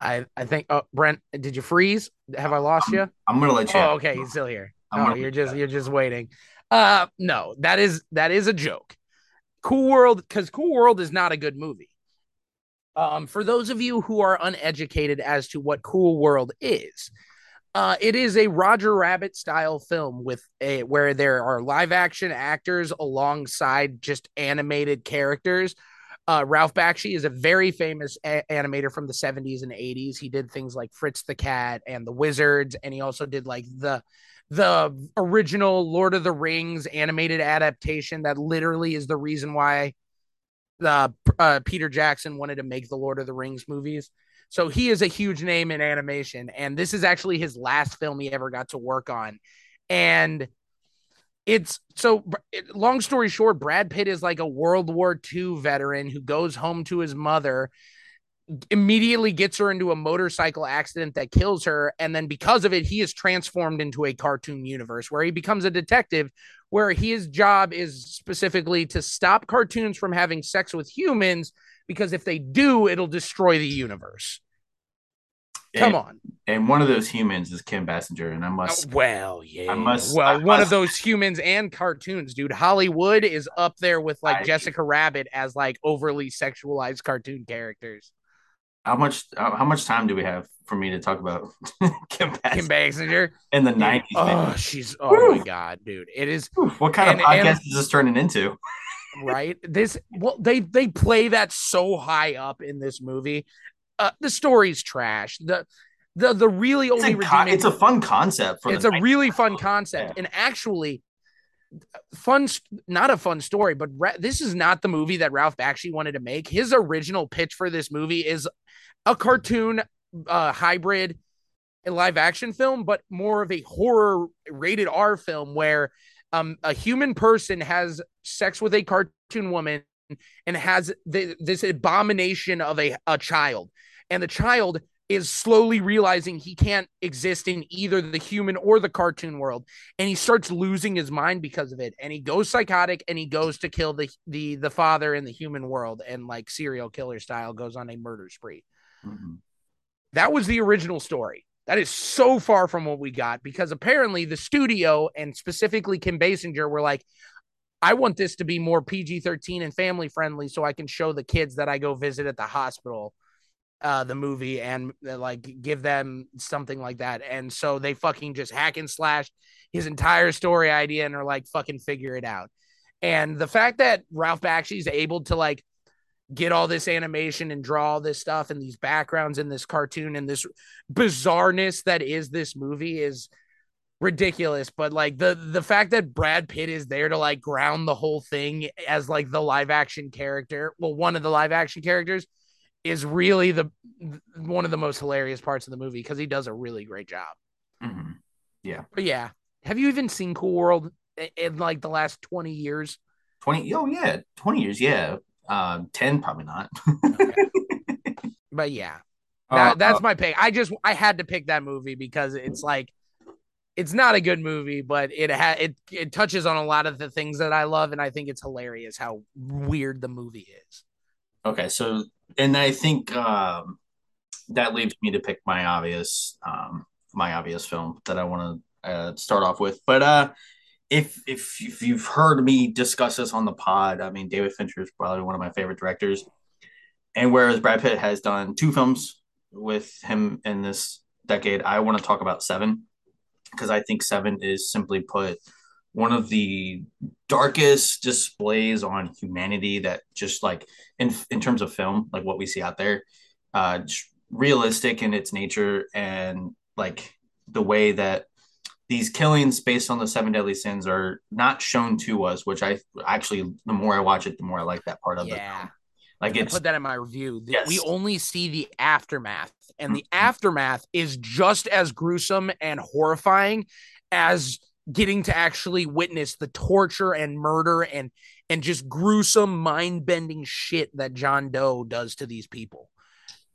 I I think. Oh, Brent, did you freeze? Have I lost I'm, you? I'm gonna let you. Oh, okay, he's still here. Oh, you're just you're just waiting. Uh no, that is that is a joke. Cool World, because Cool World is not a good movie. Um, for those of you who are uneducated as to what Cool World is, uh, it is a Roger Rabbit style film with a where there are live action actors alongside just animated characters. Uh, Ralph Bakshi is a very famous a- animator from the 70s and 80s. He did things like Fritz the Cat and the Wizards, and he also did like the the original Lord of the Rings animated adaptation that literally is the reason why uh, Peter Jackson wanted to make the Lord of the Rings movies. So he is a huge name in animation, and this is actually his last film he ever got to work on. And it's so long story short, Brad Pitt is like a World War II veteran who goes home to his mother immediately gets her into a motorcycle accident that kills her and then because of it he is transformed into a cartoon universe where he becomes a detective where his job is specifically to stop cartoons from having sex with humans because if they do it'll destroy the universe Come And- on. And one of those humans is Kim Basinger, and I oh, must. Well, yeah. I must- well, I one of <laughs> those humans and cartoons, dude. Hollywood is up there with like I- Jessica Rabbit as like overly sexualized cartoon characters. How much? How much time do we have for me to talk about <laughs> Kim Basinger Kim Basinger. in the nineties? Oh, she's oh my god, dude. It is what kind and- of podcast and- is this turning into? right. This well, they they play that so high up in this movie. Uh, the story's trash. The the the really It's only a, con- it's a fun concept for. it's a 90s. really fun concept and actually fun not a fun story but Ra- this is not the movie that ralph bakshi wanted to make. His original pitch for this movie is a cartoon uh hybrid live action film but more of a horror rated r film where um a human person has sex with a cartoon woman and has th- this abomination of a, a child. And the child is slowly realizing he can't exist in either the human or the cartoon world. And he starts losing his mind because of it. And he goes psychotic and he goes to kill the the the father in the human world. And like serial killer style goes on a murder spree. Mhm. that was the original story. That is so far from what we got because apparently the studio and specifically Kim Basinger were like I want this to be more PG-13 and family friendly so I can show the kids that I go visit at the hospital uh the movie and uh, like give them something like that. And so they fucking just hack and slash his entire story idea and are like fucking figure it out. And the fact that Ralph Bakshi is able to like get all this animation and draw all this stuff and these backgrounds in this cartoon and this bizarreness that is this movie is ridiculous. But like the the fact that Brad Pitt is there to like ground the whole thing as like the live action character well one of the live action characters is really the one of the most hilarious parts of the movie because he does a really great job Mhm. Yeah, but yeah have you even seen Cool World in, in like the last 20 years twenty. Oh yeah, twenty years. Yeah, um, ten probably not. <laughs> but yeah <laughs> Uh, That, that's my pick. I just I had to pick that movie because it's like it's not a good movie, but it ha- it it touches on a lot of the things that I love, and I think it's hilarious how weird the movie is. Okay, so and I think um, that leaves me to pick my obvious um, my obvious film that I want to uh, start off with. But uh, if if if you've heard me discuss this on the pod, I mean David Fincher is probably one of my favorite directors. And whereas Brad Pitt has done two films with him in this decade, I want to talk about Seven because I think Seven is simply put one of the darkest displays on humanity that just like in in terms of film, like what we see out there, uh, realistic in its nature and like the way that these killings based on the seven deadly sins are not shown to us, which I actually the more I watch it, the more I like that part of it. Yeah, Like I put that in my review. Yes. We only see the aftermath, and the Mhm. aftermath is just as gruesome and horrifying as getting to actually witness the torture and murder and and just gruesome mind-bending shit that John Doe does to these people.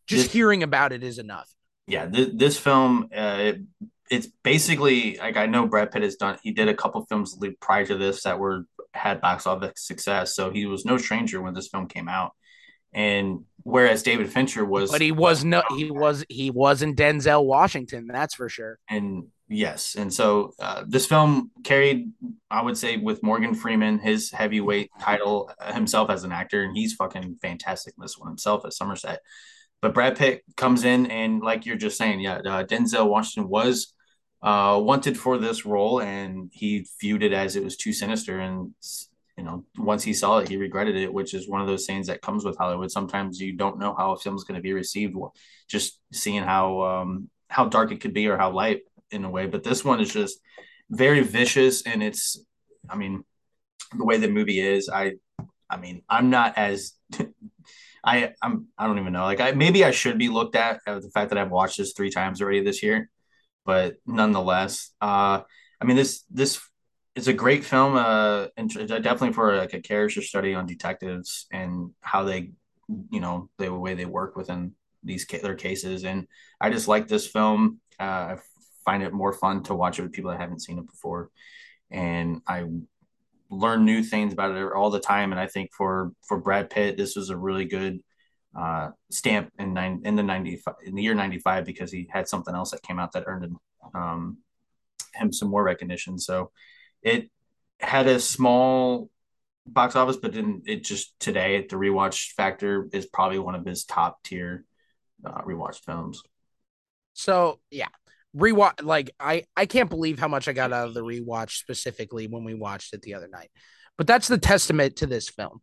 Just This- hearing about it is enough. yeah, th- this film, uh, it, it's basically like I know Brad Pitt has done. He did a couple films prior to this that were had box office success, so he was no stranger when this film came out. And whereas David Fincher was, But he was no he <laughs> was he wasn't Denzel Washington, that's for sure. and yes, and so uh, this film carried, I would say, with Morgan Freeman, his heavyweight title uh, himself as an actor, and he's fucking fantastic in this one himself at Somerset. But Brad Pitt comes in, and like you're just saying, yeah, uh, Denzel Washington was uh, wanted for this role, and he viewed it as it was too sinister. And you know, once he saw it, he regretted it, which is one of those things that comes with Hollywood. Sometimes you don't know how a film's going to be received, just seeing how um, how dark it could be or how light in a way. But this one is just very vicious, and it's, I mean, the way the movie is, I, I mean, I'm not as <laughs> I I'm I don't even know. Like I maybe I should be looked at uh, the fact that I've watched this three times already this year, but nonetheless, uh, I mean this this is a great film. Uh, and definitely for like a character study on detectives and how they, you know, the way they work within these their cases. And I just like this film. Uh, I find it more fun to watch it with people that haven't seen it before, and I learn new things about it all the time. And I think for for Brad Pitt, this was a really good uh, stamp in nine in the ninety in the year ninety five because he had something else that came out that earned um, him some more recognition. So it had a small box office, but then it just today the rewatch factor is probably one of his top tier uh, rewatched films. So yeah, rewatch like I I can't believe how much I got out of the rewatch specifically when we watched it the other night. But that's the testament to this film.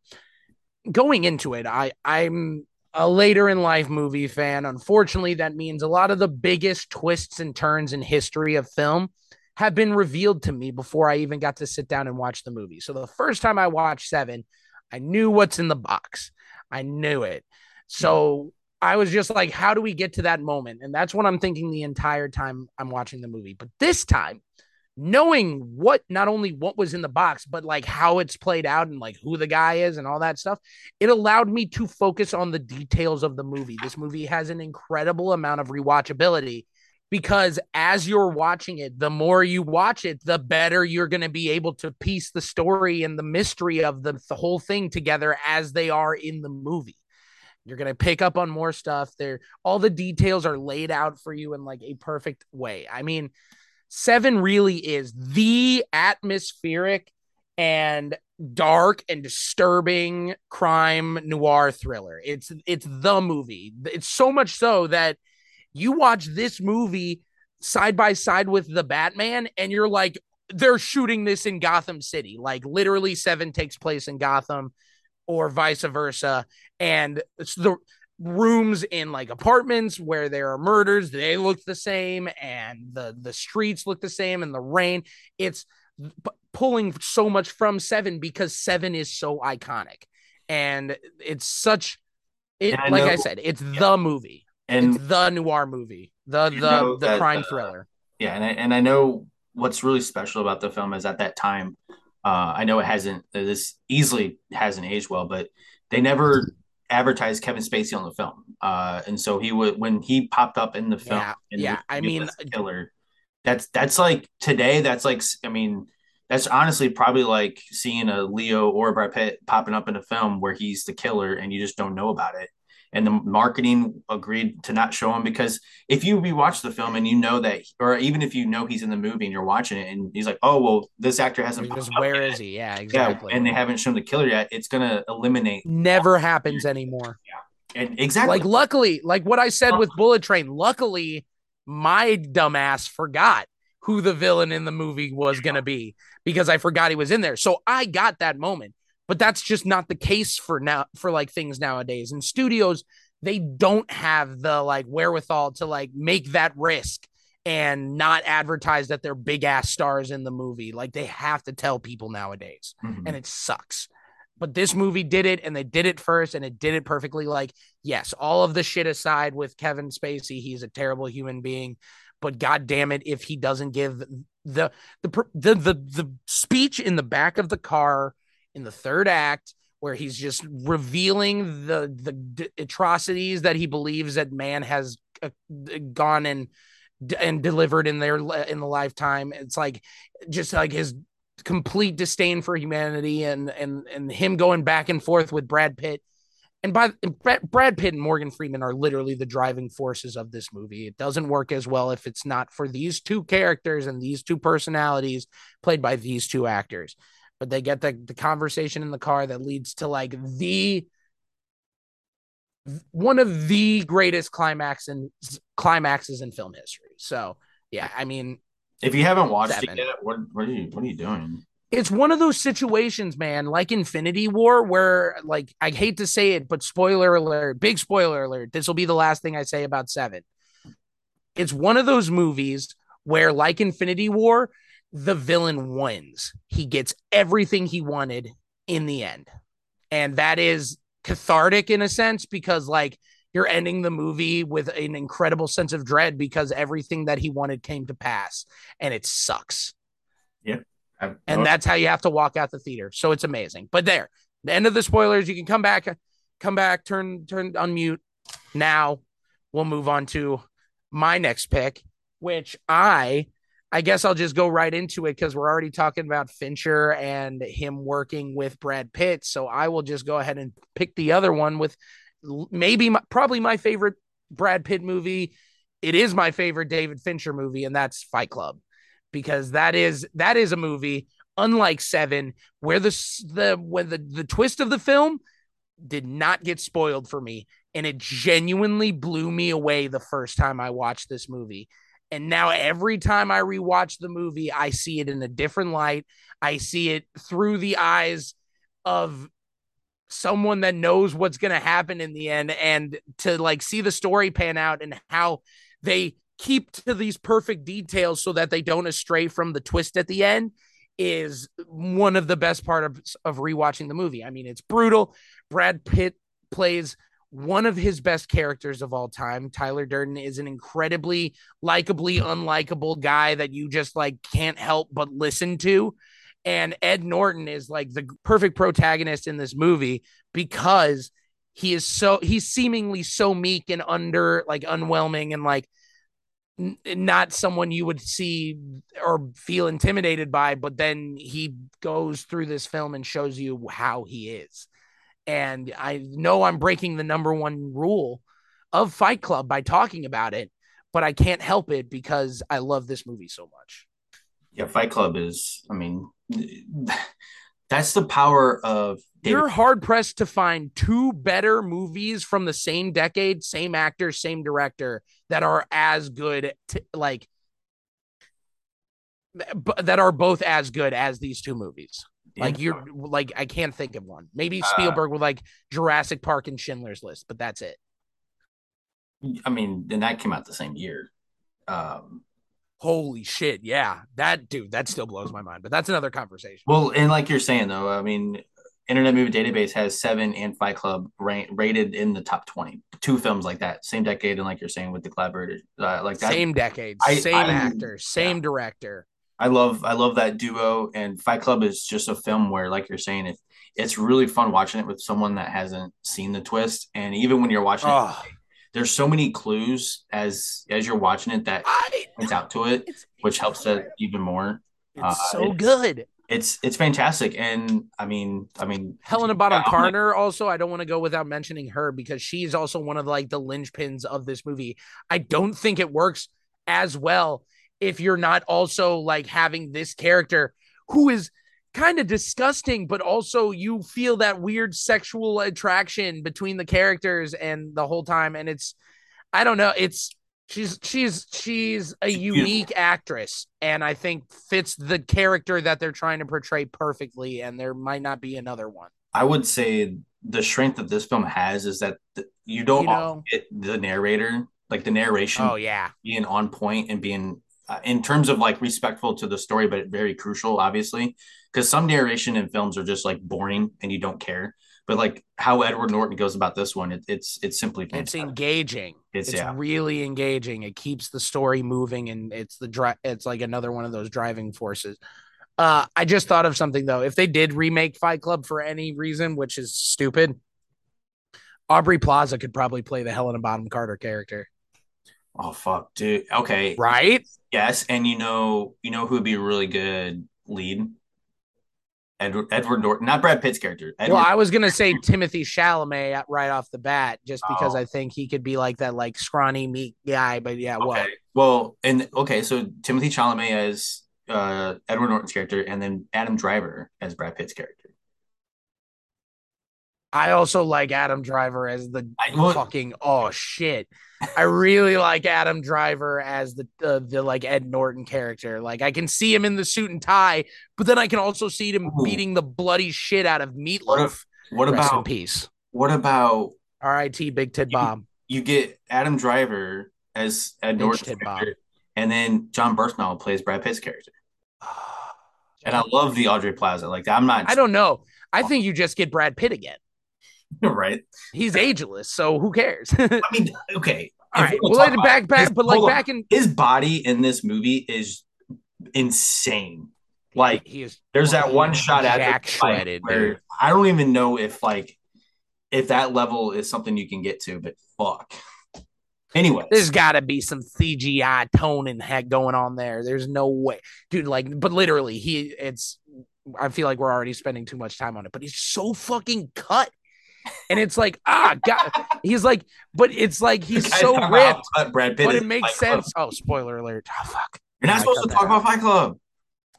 Going into it, I I'm a later in life movie fan. Unfortunately, that means a lot of the biggest twists and turns in history of film have been revealed to me before I even got to sit down and watch the movie. So the first time I watched 7, I knew what's in the box. I knew it. So I was just like, how do we get to that moment? And that's what I'm thinking the entire time I'm watching the movie. But this time, knowing what not only what was in the box, but like how it's played out and like who the guy is and all that stuff, it allowed me to focus on the details of the movie. This movie has an incredible amount of rewatchability because as you're watching it, the more you watch it, the better you're going to be able to piece the story and the mystery of the, the whole thing together as they are in the movie. You're going to pick up on more stuff there. All the details are laid out for you in like a perfect way. I mean, Seven really is the atmospheric and dark and disturbing crime noir thriller. It's it's the movie. It's so much so that you watch this movie side by side with the Batman and you're like they're shooting this in Gotham City. Like literally 7 takes place in Gotham or vice versa. And it's the rooms in like apartments where there are murders they look the same and the the streets look the same and the rain it's p- pulling so much from 7 because 7 is so iconic. And it's such it I like know, i said it's yeah. the movie. And it's the noir movie. The the the crime uh, thriller. Yeah and I, and I know what's really special about the film is at that time uh, I know it hasn't this easily hasn't aged well, but they never advertised Kevin Spacey on the film. Uh, and so he would when he popped up in the film. Yeah, yeah. I mean, killer. That's that's like today. That's like I mean, that's honestly probably like seeing a Leo or Brad Pitt popping up in a film where he's the killer and you just don't know about it and the marketing agreed to not show him because if you rewatch the film and you know that, or even if you know he's in the movie and you're watching it and he's like, oh well, this actor hasn't. Just, where is he? Yeah, exactly. Yeah, and they haven't shown the killer yet. It's gonna eliminate. Never happens anymore. Yeah, and exactly. Like luckily, like what I said with Bullet Train. Luckily, my dumbass forgot who the villain in the movie was going to be because I forgot he was in there. So I got that moment but that's just not the case for now for like things nowadays. And studios they don't have the like wherewithal to like make that risk and not advertise that they're big ass stars in the movie. Like they have to tell people nowadays mm-hmm. and it sucks. But this movie did it and they did it first and it did it perfectly. Like yes all of the shit aside with kevin spacey he's a terrible human being but god damn it if he doesn't give the the the the, the speech in the back of the car in the third act where he's just revealing the the d- atrocities that he believes that man has uh, gone and and delivered in their in the lifetime. It's like just like his complete disdain for humanity and and and him going back and forth with Brad Pitt. And by Brad Pitt and Morgan Freeman are literally the driving forces of this movie. It doesn't work as well if it's not for these two characters and these two personalities played by these two actors but they get the, the conversation in the car that leads to like the one of the greatest climax and climaxes in film history. So yeah, I mean, if you haven't watched seven. it yet, what, what are you what are you doing? It's one of those situations, man, like Infinity War, where like I hate to say it, but spoiler alert, big spoiler alert. This will be the last thing I say about seven. It's one of those movies where, like Infinity War, the villain wins. He gets everything he wanted in the end. And that is cathartic in a sense because, like, you're ending the movie with an incredible sense of dread because everything that he wanted came to pass and it sucks. Yeah. and that's how you have to walk out the theater. So it's amazing. But there, the end of the spoilers, you can come back, come back, turn, turn, unmute. Now we'll move on to my next pick, which I I guess I'll just go right into it because we're already talking about Fincher and him working with Brad Pitt. So I will just go ahead and pick the other one with maybe my, probably my favorite Brad Pitt movie. It is my favorite David Fincher movie, and that's Fight Club, because that is that is a movie unlike Seven, where the the when the the twist of the film did not get spoiled for me, and it genuinely blew me away the first time I watched this movie. And now every time I rewatch the movie, I see it in a different light. I see it through the eyes of someone that knows what's going to happen in the end and to like see the story pan out and how they keep to these perfect details so that they don't astray from the twist at the end is one of the best part of, of rewatching the movie. I mean, it's brutal. Brad Pitt plays one of his best characters of all time. Tyler Durden is an incredibly likably unlikable guy that you just like can't help but listen to. And Ed Norton is like the perfect protagonist in this movie because he is so he's seemingly so meek and under like unwhelming and like n- not someone you would see or feel intimidated by but then he goes through this film and shows you how he is and I know I'm breaking the number one rule of Fight Club by talking about it, but I can't help it because I love this movie so much. Yeah, Fight Club is, I mean, <laughs> that's the power of. David. You're hard pressed to find two better movies from the same decade, same actor, same director that are as good, to, like, that are both as good as these two movies. Like you're like I can't think of one. Maybe uh, Spielberg uh, with like Jurassic Park and Schindler's List, but that's it. I mean, and that came out the same year. Um, Holy shit! Yeah, that dude, that still blows my mind. But that's another conversation. Well, and like you're saying though, I mean, Internet Movie Database has Seven and Fight Club rated in the top twenty. Two films like that, same decade, and like you're saying with the collaborators, uh, like that, same decade, I, same I, actor, same yeah. director. I love I love that duo and Fight Club is just a film where like you're saying if it's really fun watching it with someone that hasn't seen the twist. And even when you're watching oh. it there's so many clues as as you're watching it that points out to it which helps it even more. It's uh, so it's, good. It's it's fantastic. And i mean i mean helena bonham carter also i don't want to go without mentioning her because she's also one of like the linchpins of this movie. I don't think it works as well if you're not also like having this character who is kind of disgusting, but also you feel that weird sexual attraction between the characters and the whole time. And it's, I don't know, it's, she's, she's, she's a unique actress and I think fits the character that they're trying to portray perfectly. And there might not be another one. I would say the strength that this film has is that you don't you know, get the narrator, like the narration. Oh, yeah. Being on point and being uh, in terms of like respectful to the story, but very crucial, obviously, because some narration in films are just like boring and you don't care. But like how Edward Norton goes about this one, it, it's it's simply fantastic. it's engaging. It's, it's yeah. really engaging. It keeps the story moving, and it's the dri- It's like another one of those driving forces. Uh, I just thought of something though. If they did remake Fight Club for any reason, which is stupid, Aubrey Plaza could probably play the Helena Bonham Carter character. Oh fuck, dude. Okay. Right? Yes, and you know, you know who would be a really good lead? Edward Edward Norton, not Brad Pitt's character. Edward. Well, I was gonna say Timothée Chalamet right off the bat, just because oh. I think he could be like that, like scrawny meat guy. But yeah, well, okay. well, and okay, so Timothée Chalamet as uh, Edward Norton's character, and then Adam Driver as Brad Pitt's character. I also like Adam Driver as the I, fucking oh shit. I really like Adam Driver as the uh, the like Ed Norton character. Like I can see him in the suit and tie, but then I can also see him Ooh. beating the bloody shit out of Meatloaf. What, what about peace? What about R.I.T. Big Ted Bomb? You get Adam Driver as Ed Norton, and then Jon Bernthal plays Brad Pitt's character. <sighs> and I love the Aubrey Plaza. Like I'm not. I don't know. I think you just get Brad Pitt again. <laughs> right. He's ageless, so who cares? I <laughs> mean, okay. All right, we'll let it back back, but like back in his body in this movie is insane. Like he is there's that one shot at the shredded, where dude. I don't even know if like if that level is something you can get to, but fuck. Anyway, there's got to be some CGI tone and heck going on there. There's no way, dude. Like, but literally, he it's. I feel like we're already spending too much time on it, but he's so fucking cut and it's like ah god he's like but it's like he's so ripped about Brad Pitt but it makes Fight Club. sense oh spoiler alert oh fuck You're not I supposed to talk that about Fight Club.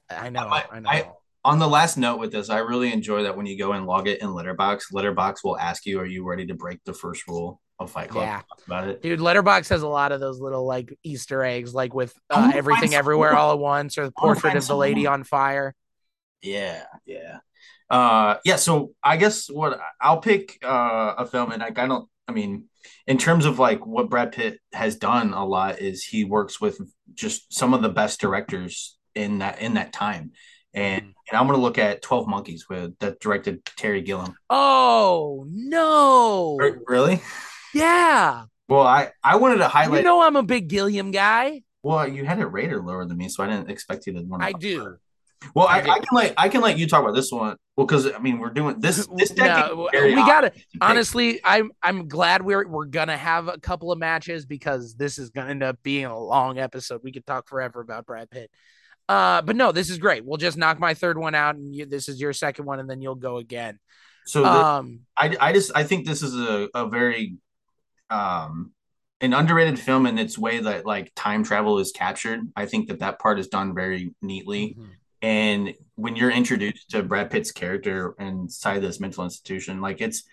i know I- i know I- On the last note with this, I really enjoy that when you go and log it in Letterboxd, Letterboxd will ask you, "Are you ready to break the first rule of Fight Club?" Yeah. About it. Dude, Letterboxd has a lot of those little like Easter eggs, like with uh, everything everywhere more. all at once, or the portrait of the some lady on fire. Yeah, yeah, uh, yeah. So I guess what I'll pick uh, a film, and like I don't. I mean, in terms of like what Brad Pitt has done a lot is he works with just some of the best directors in that in that time, and Mm-hmm. and I'm gonna look at Twelve Monkeys with that directed Terry Gilliam. Oh no! R- Really? Yeah, Well, I I wanted to highlight you know I'm a big Gilliam guy. well, you had it rated lower than me, so I didn't expect you to want. to I do. Well, I, I can let I can let you talk about this one. Well, because I mean, we're doing this. <laughs> This decade. No, we gotta honestly. I'm I'm glad we're we're gonna have a couple of matches because this is gonna end up being a long episode. We could talk forever about Brad Pitt. Uh, but no, this is great. We'll just knock my third one out, and you, this is your second one, and then you'll go again. So the- Um, I I just I think this is a a very um an underrated film in its way that like time travel is captured. I think that that part is done very neatly. Mm-hmm. And when you're introduced to Brad Pitt's character inside this mental institution, like it's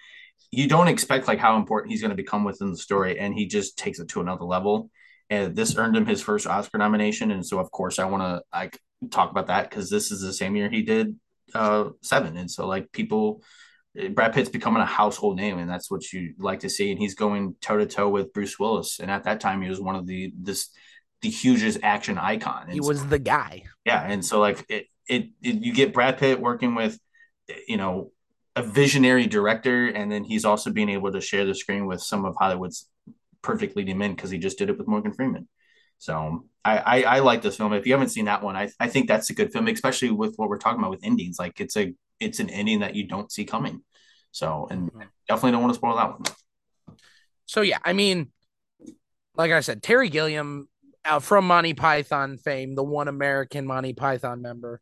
you don't expect like how important he's going to become within the story, and he just takes it to another level. And this earned him his first Oscar nomination, and so of course I want to like talk about that because this is the same year he did uh Seven, and so like people, Brad Pitt's becoming a household name, and that's what you like to see. And he's going toe to toe with Bruce Willis, and at that time he was one of the this the hugest action icon. he And so- was the guy. yeah, and so like it, it, it, you get Brad Pitt working with, you know, a visionary director, and then he's also being able to share the screen with some of Hollywood's perfect leading men because he just did it with Morgan Freeman. So I, I, I like this film. If you haven't seen that one, I, I think that's a good film, especially with what we're talking about with endings. Like it's a, it's an ending that you don't see coming. So, and mm-hmm. definitely don't want to spoil that one. So yeah, I mean, like I said, Terry Gilliam uh, from Monty Python fame, the one American Monty Python member,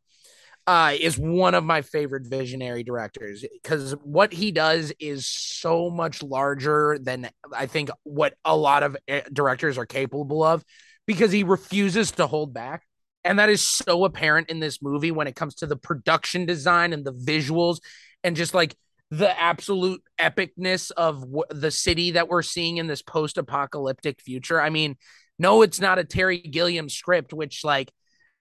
uh, is one of my favorite visionary directors because what he does is so much larger than I think what a lot of eh, directors are capable of because he refuses to hold back. And that is so apparent in this movie when it comes to the production design and the visuals and just like the absolute epicness of w- the city that we're seeing in this post-apocalyptic future. I mean, no, it's not a Terry Gilliam script, which like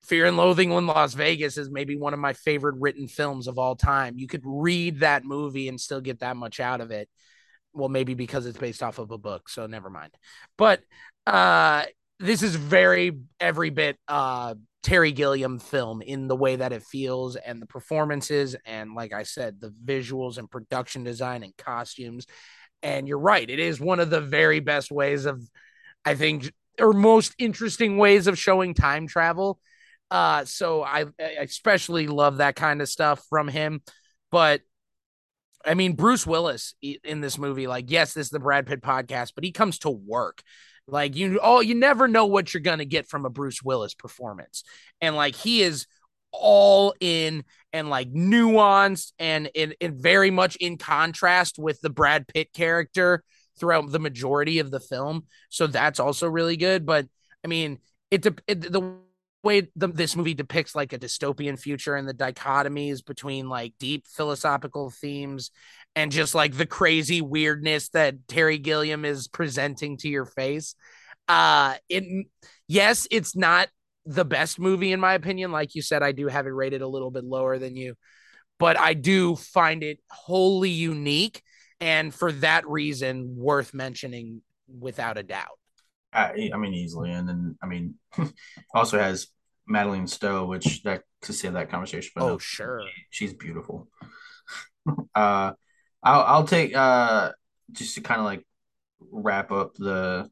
Fear and Loathing in Las Vegas is maybe one of my favorite written films of all time. You could read that movie and still get that much out of it. Well, maybe because it's based off of a book, so never mind. But uh this is very every bit uh Terry Gilliam film in the way that it feels and the performances and like I said the visuals and production design and costumes and you're right it is one of the very best ways of I think or most interesting ways of showing time travel. Uh so I, I especially love that kind of stuff from him. But I mean Bruce Willis in this movie like yes this is the Brad Pitt podcast but he comes to work. Like you oh you never know what you're going to get from a Bruce Willis performance. And like he is all in and like nuanced and in very much in contrast with the Brad Pitt character throughout the majority of the film. So that's also really good. But I mean, it, it the way the, this movie depicts like a dystopian future and the dichotomies between like deep philosophical themes and just like the crazy weirdness that Terry Gilliam is presenting to your face. Uh, it yes, it's not the best movie in my opinion. Like you said, I do have it rated a little bit lower than you, but I do find it wholly unique and for that reason worth mentioning without a doubt. I, I mean, easily, and then I mean, <laughs> also has Madeleine Stowe, which that to save that conversation. But Oh, no, sure. she's beautiful. <laughs> uh, I'll I'll take uh just to kind of like wrap up the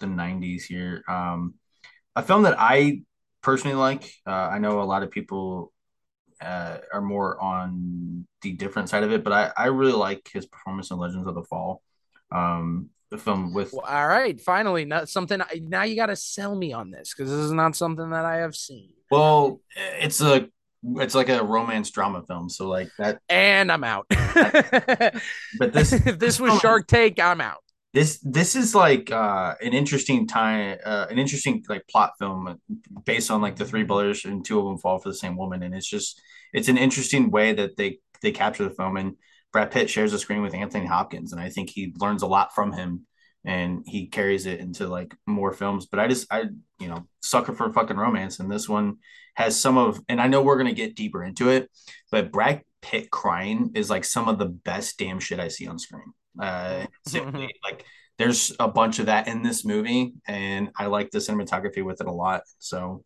the '90s here. Um, a film that I personally like. Uh, I know a lot of people uh, are more on the different side of it, but I I really like his performance in Legends of the Fall. Um, the film with Well, all right, finally, not something. Now you got to sell me on this because this is not something that I have seen. Well, it's a it's like a romance drama film. So like that, and I'm out. <laughs> but this if this was <laughs> Shark Take, I'm out. This this is like uh an interesting time uh, an interesting like plot film based on like the three brothers and two of them fall for the same woman. And it's just it's an interesting way that they they capture the film. And Brad Pitt shares the screen with Anthony Hopkins and I think he learns a lot from him and he carries it into like more films. But I just I you know sucker for fucking romance. And this one has some of and I know we're gonna get deeper into it but Brad Pitt crying is like some of the best damn shit I see on screen uh simply <laughs> like there's a bunch of that in this movie and i like the cinematography with it a lot. So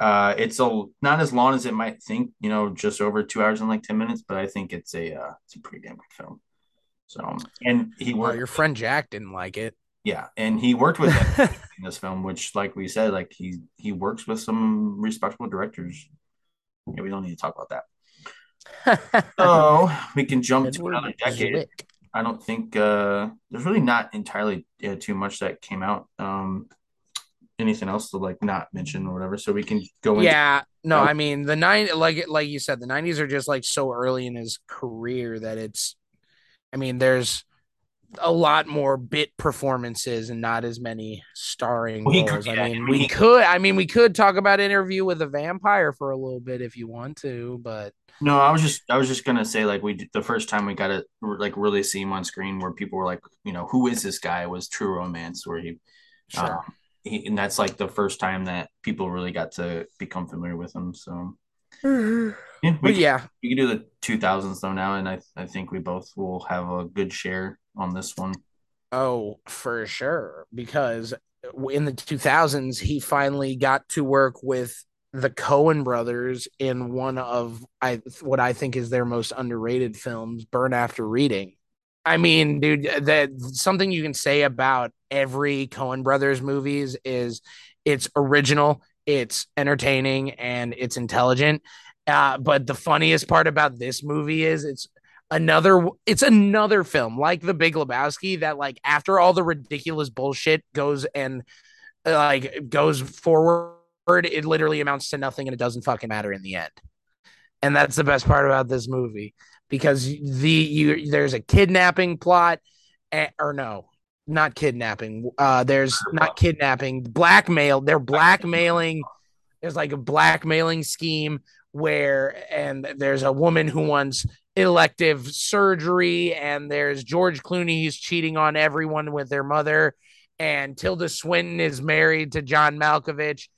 uh it's a not as long as it might think you know just over two hours and like 10 minutes but i think it's a uh it's a pretty damn good film. So and he Well, your friend Jack didn't like it. yeah and he worked with <laughs> in this film which like we said like he he works with some respectable directors. Yeah we don't need to talk about that. <laughs> So we can jump to another decade. Zwick. I don't think uh, there's really not entirely uh, too much that came out. Um, anything else to like not mention or whatever, so we can go. Into, Yeah, no, Oh. I mean the nine, like like you said, the '90s are just like so early in his career that it's. I mean, there's a lot more bit performances and not as many starring Well, he could- roles. yeah, I mean, we he- could. I mean, we could talk about Interview with a Vampire for a little bit if you want to, but no, I was just I was just gonna say like we the first time we got to like really see him on screen where people were like you know who is this guy was True Romance where he, sure. um, he and that's like the first time that people really got to become familiar with him. So we can, yeah, we can do the two thousands though now, and I I think we both will have a good share on this one. Oh, for sure. Because in the 2000s, he finally got to work with the Coen brothers in one of I what I think is their most underrated films, Burn After Reading. I mean, dude, that something you can say about every Coen brothers movies is it's original, it's entertaining, and it's intelligent. Uh, but the funniest part about this movie is it's another it's another film like the big lebowski that like after all the ridiculous bullshit goes and like goes forward it literally amounts to nothing and it doesn't fucking matter in the end and that's the best part about this movie because the you there's a kidnapping plot eh, or no not kidnapping. Uh there's not kidnapping. Blackmail they're blackmailing there's like a blackmailing scheme where and there's a woman who wants elective surgery and there's George Clooney who's cheating on everyone with their mother and Tilda Swinton is married to John Malkovich.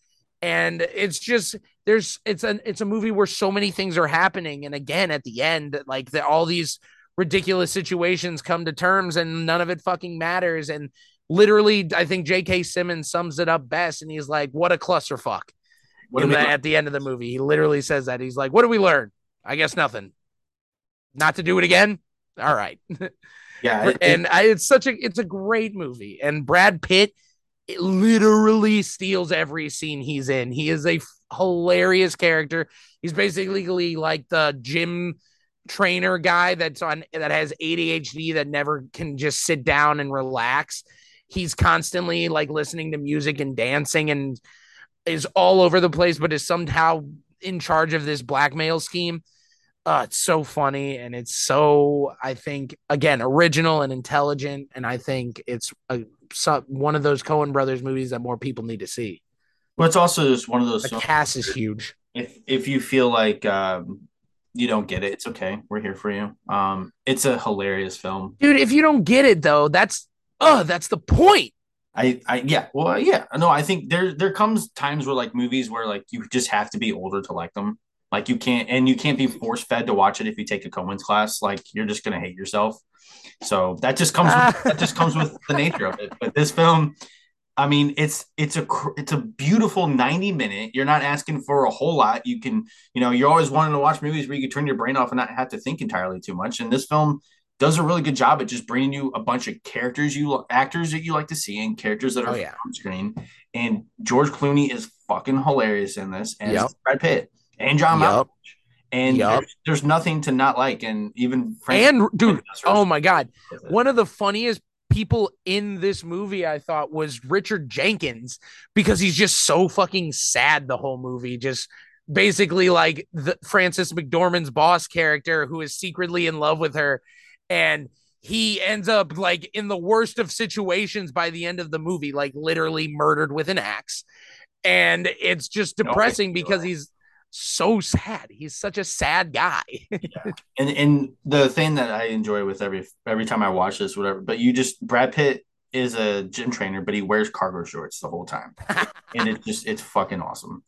And it's just there's it's an it's a movie where so many things are happening. And again at the end like the, all these ridiculous situations come to terms and none of it fucking matters and literally I think J.K. Simmons sums it up best and he's like what a clusterfuck What in do we the- at the end of the movie. He literally says that. He's like, What do we learn? I guess nothing. Not to do it again. All right. <laughs> yeah, it- and I, it's such a it's a great movie. And Brad Pitt it literally steals every scene he's in. He is a hilarious character. He's basically like the gym trainer guy that's on that has ADHD that never can just sit down and relax. He's constantly like listening to music and dancing and is all over the place, but is somehow in charge of this blackmail scheme. Uh, it's so funny and it's so I think again original and intelligent, and I think it's a so, one of those Coen brothers movies that more people need to see. well, it's also just one of those. The cast is huge. if if you feel like um, you don't get it, it's okay. We're here for you. Um, it's a hilarious film. Dude, if you don't get it though, that's oh, that's the point. I, I yeah, well, yeah, no, I think there there comes times where like movies where like you just have to be older to like them. Like you can't and you can't be force fed to watch it if you take a Coen's class. Like you're just gonna hate yourself. So that just comes with, <laughs> that just comes with the nature of it. But this film, I mean, it's it's a it's a beautiful 90 minute. You're not asking for a whole lot. You can, you know, you're always wanting to watch movies where you can turn your brain off and not have to think entirely too much. And this film does a really good job at just bringing you a bunch of characters you actors that you like to see and characters that are Oh, yeah. on screen. And George Clooney is fucking hilarious in this, and Yep. Brad Pitt and John Yep. Malkovich. And Yep. there's, there's nothing to not like, and even Frank And dude, oh my god, one of the funniest people in this movie I thought was Richard Jenkins because he's just so fucking sad the whole movie, just basically like the Frances McDormand's boss character who is secretly in love with her. And he ends up like in the worst of situations by the end of the movie like literally murdered with an axe. And it's just depressing because he's so sad he's such a sad guy <laughs> yeah. and and the thing that I enjoy with every every time I watch this, whatever, but you just Brad Pitt is a gym trainer, but he wears cargo shorts the whole time, <laughs> and it just it's fucking awesome.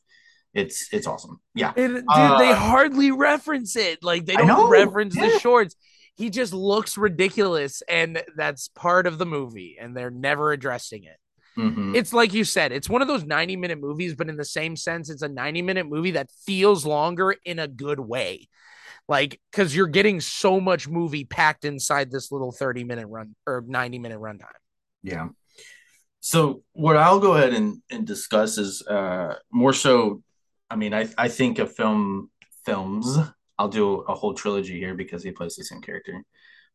It's it's awesome. Yeah, dude, Uh, they hardly reference it. Like they don't reference the shorts. He just looks ridiculous, and that's part of the movie, and they're never addressing it. Mhm. It's like you said, it's one of those 90 minute movies, but in the same sense, it's a 90 minute movie that feels longer in a good way. Like, because you're getting so much movie packed inside this little 30 minute run or 90 minute runtime. Yeah. So what I'll go ahead and, and discuss is uh more so I mean I I think of film films. I'll do a whole trilogy here because he plays the same character.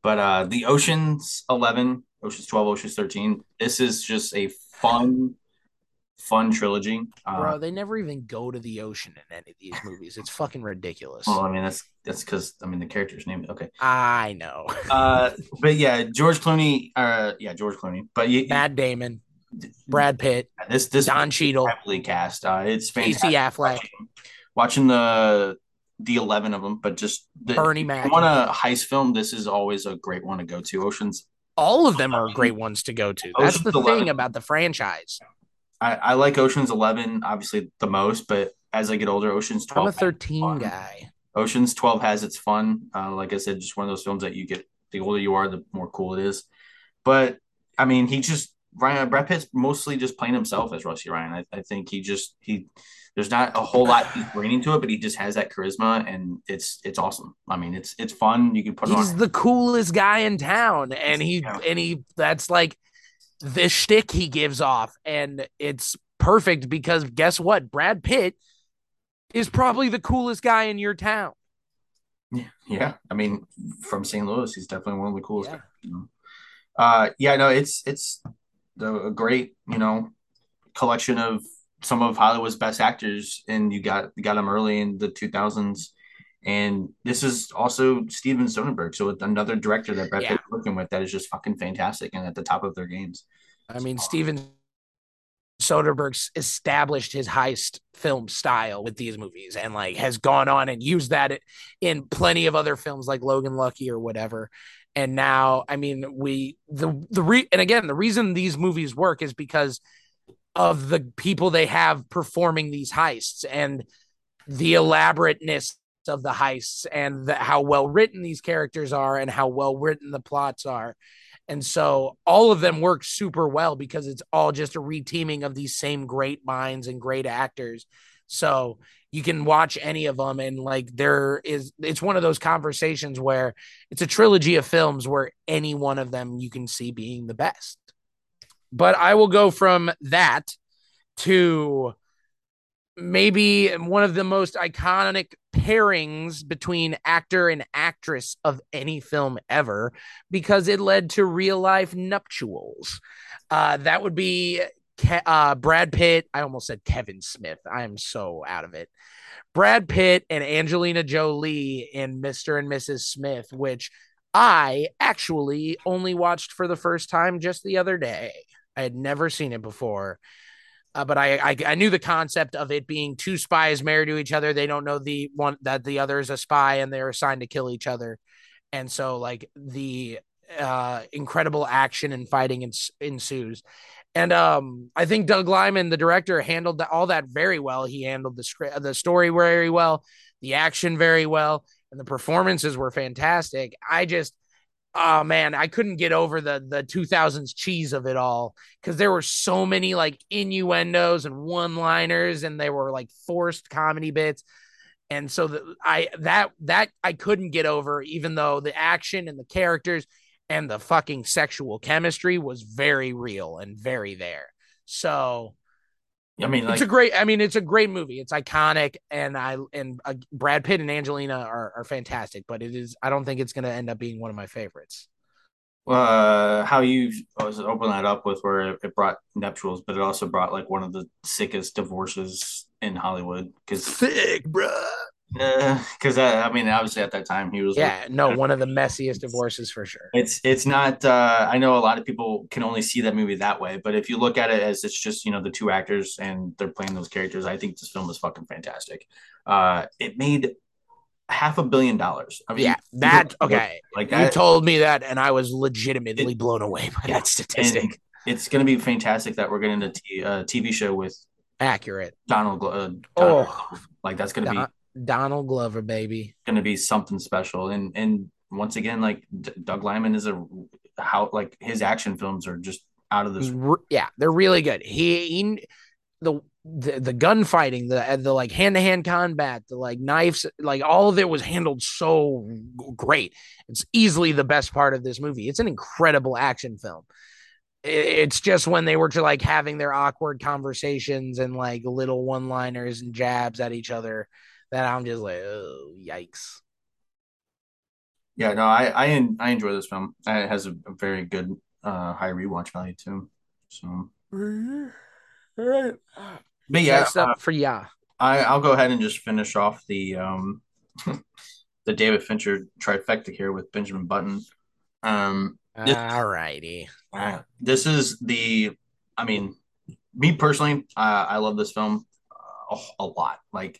But uh the Oceans 11, Oceans 12, Oceans 13, this is just a fun fun trilogy. Uh, Bro, they never even go to the ocean in any of these movies. It's fucking ridiculous. well, I mean that's that's cuz I mean the character's name okay. I know. <laughs> Uh but yeah, George Clooney uh yeah, George Clooney. But you, Matt Damon, Brad Pitt, this this Don Cheadle, heavily cast. Uh, it's fantastic. Casey Affleck, Watching, watching the the eleven of them, but just the, Bernie Mac. want a heist film? This is always a great one to go to. Ocean's. All of them are great ones to go to. That's Ocean's the 11. thing about the franchise. I, I like Ocean's Eleven obviously the most, but as I get older, Ocean's Twelve. I'm a 13 guy. Ocean's Twelve has its fun. Uh, like I said, just one of those films that you get. The older you are, the more cool it is. But I mean, he just Ryan Brad Pitt's mostly just playing himself as Rusty Ryan. I, I think he just he there's not a whole lot he's bringing to it, but he just has that charisma and it's it's awesome. I mean, it's it's fun. You can put it He's the coolest guy in town, and he Yeah. and he that's like the shtick he gives off, and it's perfect because guess what? Brad Pitt is probably the coolest guy in your town. Yeah, I mean, from St. Louis, he's definitely one of the coolest. Yeah. guys, you know? Uh, yeah, no, it's it's the, a great you know collection of some of Hollywood's best actors, and you got you got them early in the two thousands, and this is also Steven Soderbergh, so it's another director that Brad Yeah. Pitt's working with that is just fucking fantastic and at the top of their games. I mean, Steven Soderbergh's established his heist film style with these movies and like has gone on and used that in plenty of other films like Logan Lucky or whatever. And now, I mean, we the the re and again, the reason these movies work is because of the people they have performing these heists and the elaborateness of the heists and the, how well written these characters are and how well written the plots are. And so all of them work super well because it's all just a reteaming of these same great minds and great actors. So you can watch any of them and like there is it's one of those conversations where it's a trilogy of films where any one of them you can see being the best. But I will go from that to maybe one of the most iconic pairings between actor and actress of any film ever because it led to real life nuptials. Uh, that would be Ke- uh, Brad Pitt. I almost said Kevin Smith. I am so out of it. Brad Pitt and Angelina Jolie in Mr. and Mrs. Smith, which I actually only watched for the first time just the other day. I had never seen it before. Uh, but I, I I knew the concept of it being two spies married to each other. They don't know the one that the other is a spy, and they're assigned to kill each other. And so, like the uh, incredible action and fighting ens- ensues. And um, I think Doug Liman, the director, handled that, all that very well. He handled the script, the story very well, the action very well, and the performances were fantastic. I just oh man, I couldn't get over the the 2000s cheese of it all because there were so many like innuendos and one-liners, and they were like forced comedy bits. And so the, I that that I couldn't get over, even though the action and the characters and the fucking sexual chemistry was very real and very there. So I mean, like it's a great. I mean, it's a great movie. It's iconic, and I and uh, Brad Pitt and Angelina are are fantastic. But it is. I don't think it's going to end up being one of my favorites. uh, how you was open that up with where it, it brought nuptials, but it also brought like one of the sickest divorces in Hollywood because sick, bruh. Because uh, I mean obviously at that time he was Yeah, no, one of the <laughs> messiest divorces for sure. it's it's not uh i know a lot of people can only see that movie that way but if you look at it as it's just you know the two actors and they're playing those characters i think this film is fucking fantastic uh it made half a billion dollars i mean Yeah, that okay. like You that told me that, and I was legitimately blown away by that statistic. it's going to be fantastic that we're getting a t- uh, tv show with Accurate. donald uh, Oh. Donald Glover. like that's going to be Donald Glover, baby. going to be something special and and once again like D- doug liman is a how like his action films are just out of this yeah, they're really good. He, he the the, the gunfighting, the the like hand to hand combat, the like knives, like all of it was handled so great. It's easily the best part of this movie. It's an incredible action film. It's just when they were to like having their awkward conversations and like little one liners and jabs at each other that I'm just like, oh yikes. Yeah, no, I I, I enjoy this film. Uh, It has a, a very good uh high rewatch value too. So, <sighs> but yeah, Next up uh, for ya. I I'll go ahead and just finish off the um <laughs> the David Fincher trifecta here with Benjamin Button. Um, this, All righty. uh, this is the, I mean, me personally, uh, I love this film uh, a, a lot. Like,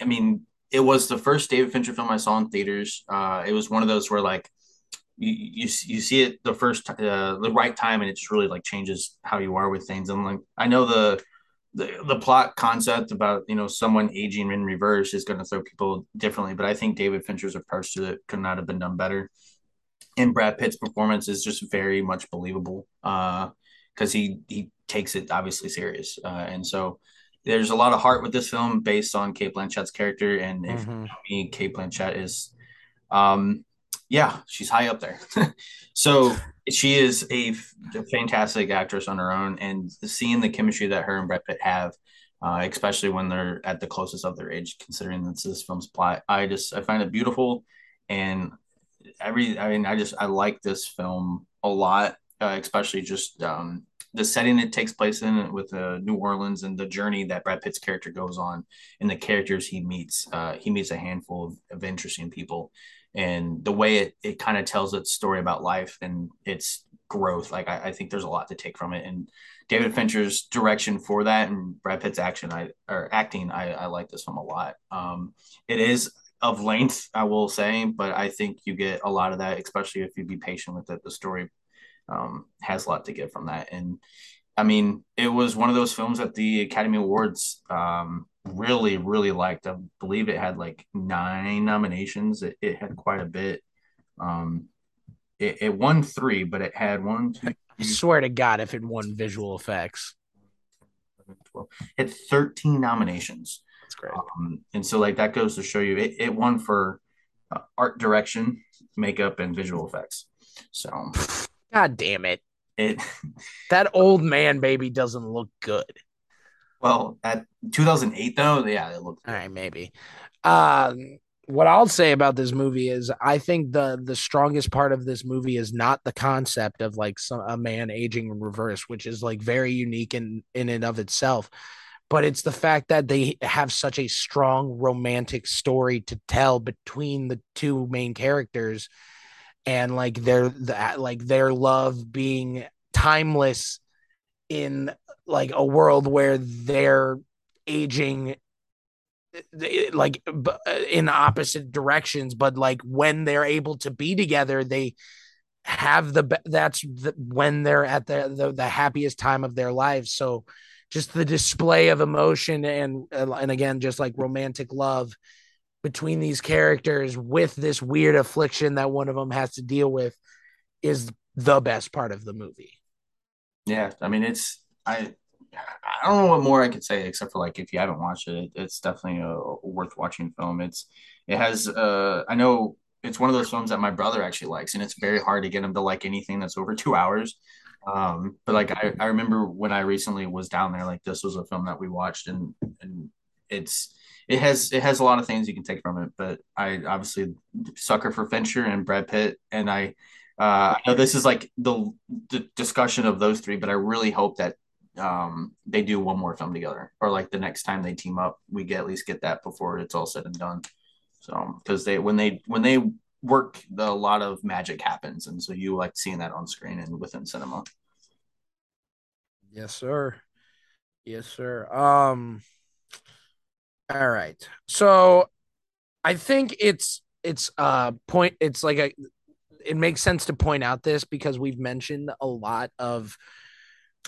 I mean, it was the first David Fincher film I saw in theaters. Uh, it was one of those where like you you, you see it the first uh, the right time and it just really like changes how you are with things. And like I know the the the plot concept about you know someone aging in reverse is going to throw people differently, but I think David Fincher's approach to it could not have been done better. And Brad Pitt's performance is just very much believable because uh, he he takes it obviously serious, uh, and so there's a lot of heart with this film based on Cate Blanchett's character, and if Mhm. you know me, Kate Blanchett is, um, yeah, she's high up there. <laughs> so she is a, f- a fantastic actress on her own, and seeing the chemistry that her and Brad Pitt have, uh, especially when they're at the closest of their age, considering this this film's plot, I just I find it beautiful, and every I mean I just I like this film a lot, uh, especially just um, the setting it takes place in with uh, New Orleans and the journey that Brad Pitt's character goes on and the characters he meets. Uh, he meets a handful of, of interesting people, and the way it it kind of tells its story about life and its growth. Like I, I think there's a lot to take from it, and David Fincher's direction for that and Brad Pitt's action, I or acting, I, I like this film a lot. Um, it is of length, I will say, but I think you get a lot of that, especially if you be patient with it. The story um, has a lot to get from that, and I mean, it was one of those films that the Academy Awards um, really, really liked. I believe it had like nine nominations. It, it had quite a bit. Um, it, it won three, but it had one, two, I swear to God, if it won visual effects, 12. It had 13 nominations. that's great. Um, and so, like, that goes to show you it, it won for uh, art direction, makeup, and visual effects. So, God damn it. it, <laughs> That old man baby doesn't look good. well, at 2008, though, yeah, it looked All right, maybe. Um, what I'll say about this movie is I think the the strongest part of this movie is not the concept of like some a man aging in reverse, which is like very unique in in and of itself. But it's the fact that they have such a strong romantic story to tell between the two main characters and like their like their love being timeless in like a world where they're aging uh, like b- uh, in opposite directions but like when they're able to be together they have the that's the, when they're at the, the the happiest time of their lives. So just the display of emotion and uh, and again just like romantic love between these characters with this weird affliction that one of them has to deal with is the best part of the movie Yeah, I mean it's I I don't know what more I could say except for like if you haven't watched it, it's definitely a, worth watching film. It's it has uh I know it's one of those films that my brother actually likes, and it's very hard to get him to like anything that's over <laughs> two hours. Um, but like I, I remember when I recently was down there, like this was a film that we watched, and and it's it has it has a lot of things you can take from it. But I obviously sucker for Fincher and Brad Pitt, and I uh, I know this is like the the discussion of those three, but I really hope that um, they do one more film together, or like the next time they team up, we get at least get that before it's all said and done. So because they when they when they work, the, a lot of magic happens, and so you like seeing that on screen and within cinema. Yes, sir. Yes, sir. Um. All right. So, I think it's it's uh point. It's like a. It makes sense to point out this because we've mentioned a lot of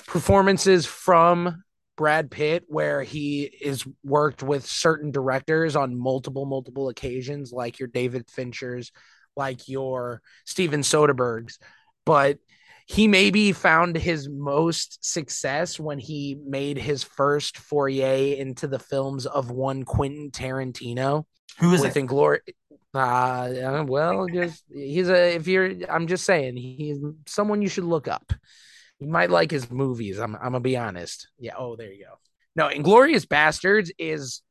performances from Brad Pitt where he is worked with certain directors on multiple multiple occasions like your David Finchers like your Steven Soderberghs but he maybe found his most success when he made his first foray into the films of one Quentin Tarantino who is with Inglourious uh well just he's a if you're I'm just saying he's someone you should look up you might like his movies. I'm, I'm gonna be honest. Yeah. Oh, there you go. No, Inglourious Basterds is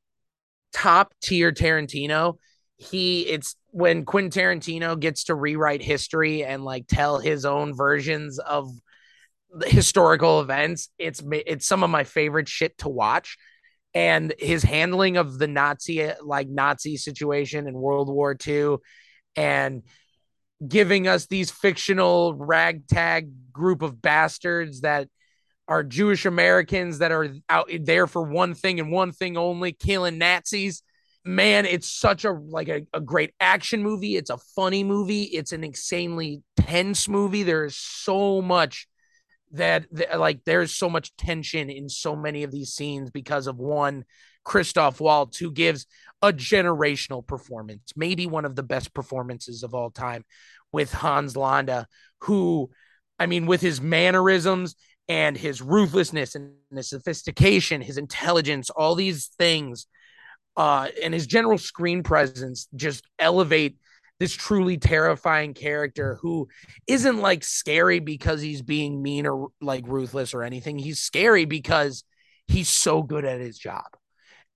top tier Tarantino. He it's when Quentin Tarantino gets to rewrite history and like tell his own versions of historical events. It's it's some of my favorite shit to watch. And his handling of the Nazi like Nazi situation in World War II and giving us these fictional ragtag group of bastards that are Jewish Americans that are out there for one thing and one thing only, killing Nazis. Man, it's such a like a, a great action movie. It's a funny movie. It's an insanely tense movie. There's so much that, that like there's so much tension in so many of these scenes because of one Christoph Waltz who gives a generational performance, maybe one of the best performances of all time with Hans Landa, who, I mean, with his mannerisms and his ruthlessness and his sophistication, his intelligence, all these things, uh, and his general screen presence just elevate this truly terrifying character who isn't like scary because he's being mean or like ruthless or anything. He's scary because he's so good at his job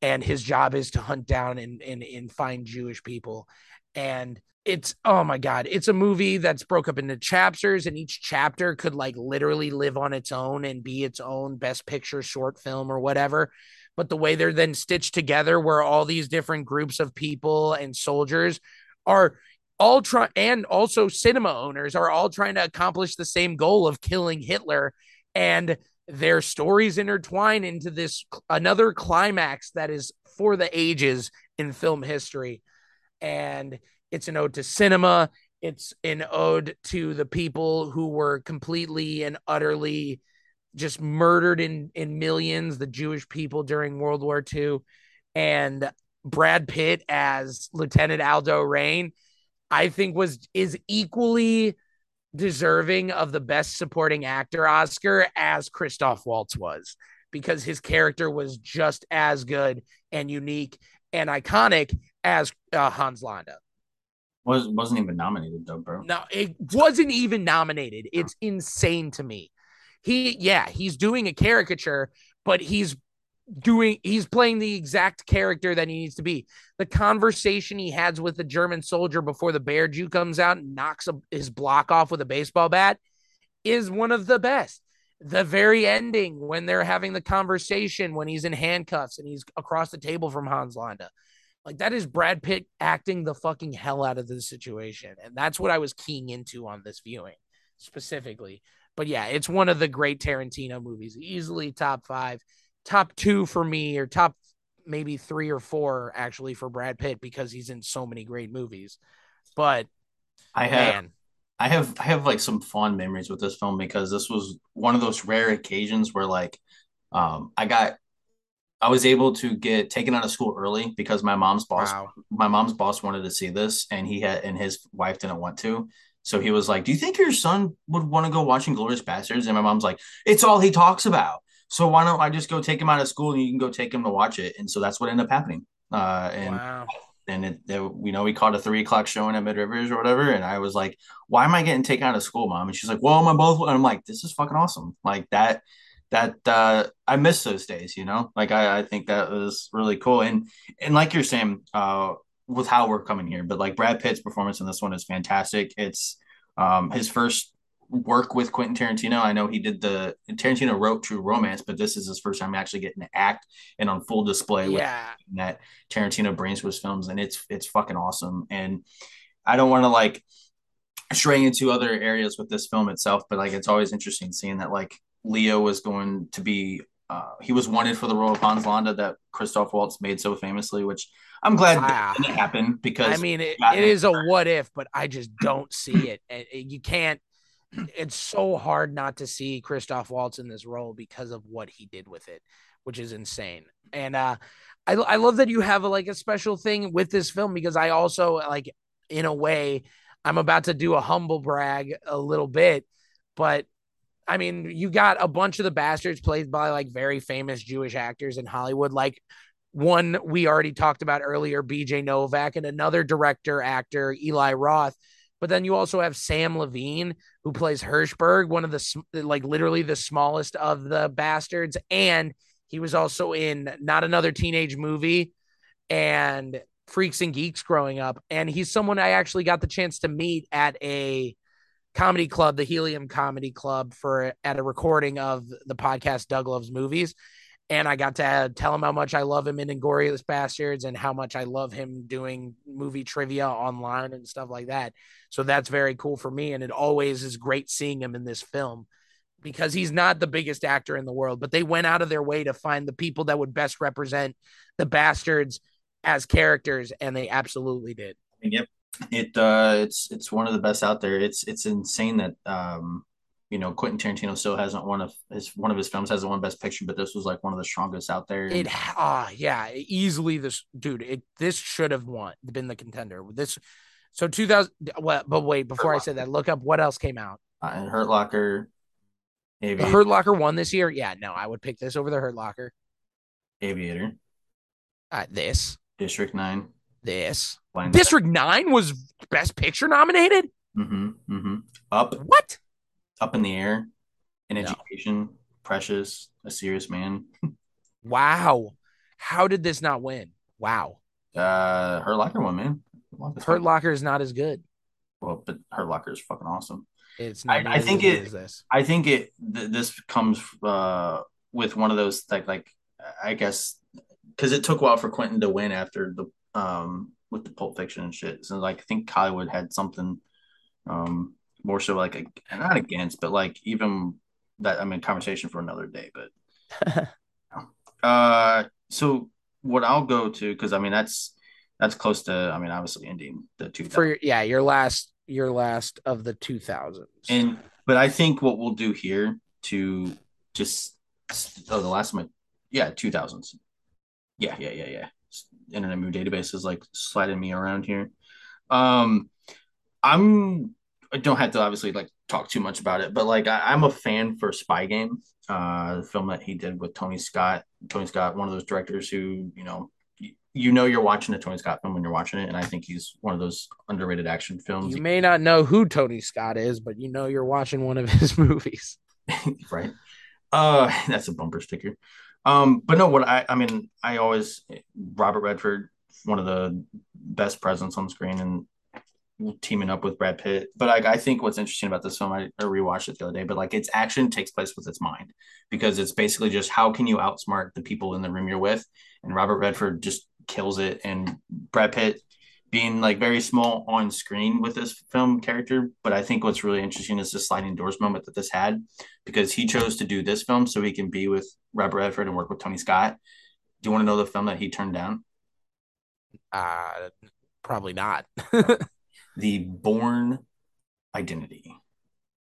and his job is to hunt down and, and, and find Jewish people. And it's oh my god, it's a movie that's broke up into chapters, and each chapter could like literally live on its own and be its own best picture short film or whatever. But the way they're then stitched together, where all these different groups of people and soldiers are all trying, and also cinema owners are all trying to accomplish the same goal of killing Hitler. And their stories intertwine into this another climax that is for the ages in film history. And it's an ode to cinema. It's an ode to the people who were completely and utterly just murdered in, in millions, the Jewish people during World War II. And Brad Pitt as Lieutenant Aldo Raine, I think was is equally deserving of the best supporting actor Oscar as Christoph Waltz was because his character was just as good and unique and iconic as uh, Hans Landa. Was wasn't even nominated though, bro. No, it wasn't even nominated. It's insane to me. He yeah, he's doing a caricature, but he's doing he's playing the exact character that he needs to be. The conversation he has with the German soldier before the bear Jew comes out and knocks a, his block off with a baseball bat is one of the best. The very ending when they're having the conversation when he's in handcuffs and he's across the table from Hans Landa. Like that is Brad Pitt acting the fucking hell out of the situation. And that's what I was keying into on this viewing specifically. But yeah, it's one of the great Tarantino movies, easily top five top two for me, or top maybe three or four actually for Brad Pitt because he's in so many great movies. But I have man. I have I have like some fond memories with this film because this was one of those rare occasions where like um I got I was able to get taken out of school early because my mom's boss wow. my mom's boss wanted to see this and he had and his wife didn't want to. So he was like, "Do you think your son would want to go watching Inglourious Basterds?" And my mom's like, "It's all he talks about." So why don't I just go take him out of school and you can go take him to watch it? And so that's what ended up happening. Uh, and wow. and it, it, you know, we caught a three o'clock showing at Mid Rivers or whatever. And I was like, why am I getting taken out of school, mom? And she's like, well, my both. And I'm like, this is fucking awesome. Like that, that, uh, I miss those days, you know, like I, I think that was really cool. And, and like you're saying, uh, with how we're coming here, but like Brad Pitt's performance in this one is fantastic. It's, um, his first work with Quentin Tarantino. I know he did the Tarantino wrote True Romance, but this is his first time actually getting to act and on full display Yeah. with that Tarantino brings to his films, and it's it's fucking awesome. And I don't want to like stray into other areas with this film itself, but like it's always interesting seeing that like Leo was going to be uh, he was wanted for the role of Hans Landa that Christoph Waltz made so famously, which I'm glad that didn't happen because I mean, it, it a what if, but I just don't see it. And you can't. It's so hard not to see Christoph Waltz in this role because of what he did with it, which is insane. And uh, I I love that you have a, like a special thing with this film because I also like in a way I'm about to do a humble brag a little bit, but I mean, you got a bunch of the bastards played by like very famous Jewish actors in Hollywood, like one we already talked about earlier, BJ Novak, and another director actor, Eli Roth. But then you also have Samm Levine, who plays Hirschberg, one of the like literally the smallest of the bastards, and he was also in not another teenage movie and Freaks and Geeks growing up, and he's someone I actually got the chance to meet at a comedy club, the Helium Comedy Club, for at a recording of the podcast Doug Loves Movies. And I got to tell him how much I love him in Inglourious Basterds and how much I love him doing movie trivia online and stuff like that. So that's very cool for me. And it always is great seeing him in this film because he's not the biggest actor in the world, but they went out of their way to find the people that would best represent the bastards as characters, and they absolutely did. Yep. It uh it's it's one of the best out there. It's it's insane that um you know Quentin Tarantino still hasn't one of his one of his films hasn't won best picture, but this was like one of the strongest out there. It ah yeah, easily this dude. It this should have won been the contender. This so 2000 well, but wait, before I said that, look up what else came out. Uh, and Hurt Locker, Aviator, Hurt Locker won this year. Yeah, no, I would pick this over the Hurt Locker. Aviator, Uh, this, District Nine, this. Blind District 9 was best picture nominated? Mm-hmm. Mm-hmm. Up, What? up in the air, in No. education, Precious, A Serious Man. Wow. How did this not win? Wow. Uh, Hurt Locker won man. Hurt Locker is not as good. Well, but Hurt Locker is fucking awesome. It's I- not I nearly think it- this. I think it th- this comes uh with one of those like like I guess because it took a while for Quentin to win after the um with the Pulp Fiction and shit. So like I think Hollywood had something um more so like a, not against, but like even that I mean conversation for another day. But <laughs> uh, so what I'll go to because I mean that's that's close to I mean obviously ending the two For your, yeah, your last your last of the 2000s. And but I think what we'll do here to just oh the last one yeah two thousands yeah yeah yeah yeah Internet Movie Database is like sliding me around here. Um, I'm I don't have to obviously like talk too much about it, but like I, I'm a fan for Spy Game, uh, the film that he did with Tony Scott. Tony Scott, one of those directors who you know you, you know you're watching a Tony Scott film when you're watching it, and I think he's one of those underrated action films. you may not know who Tony Scott is, but you know you're watching one of his <laughs> movies. <laughs> right? Uh, <laughs> that's a bumper sticker. Um, but no, what I I mean, I always Robert Redford, one of the best presence on screen, and teaming up with Brad Pitt. But like, I think what's interesting about this film, I, I rewatched it the other day, but like its action takes place with its mind because it's basically just how can you outsmart the people in the room you're with, and Robert Redford just kills it, and Brad Pitt being like very small on screen with this film character. But I think what's really interesting is the sliding doors moment that this had because he chose to do this film so he can be with Robert Redford and work with Tony Scott. Do you want to know the film that he turned down? Uh, probably not. <laughs> The Bourne Identity.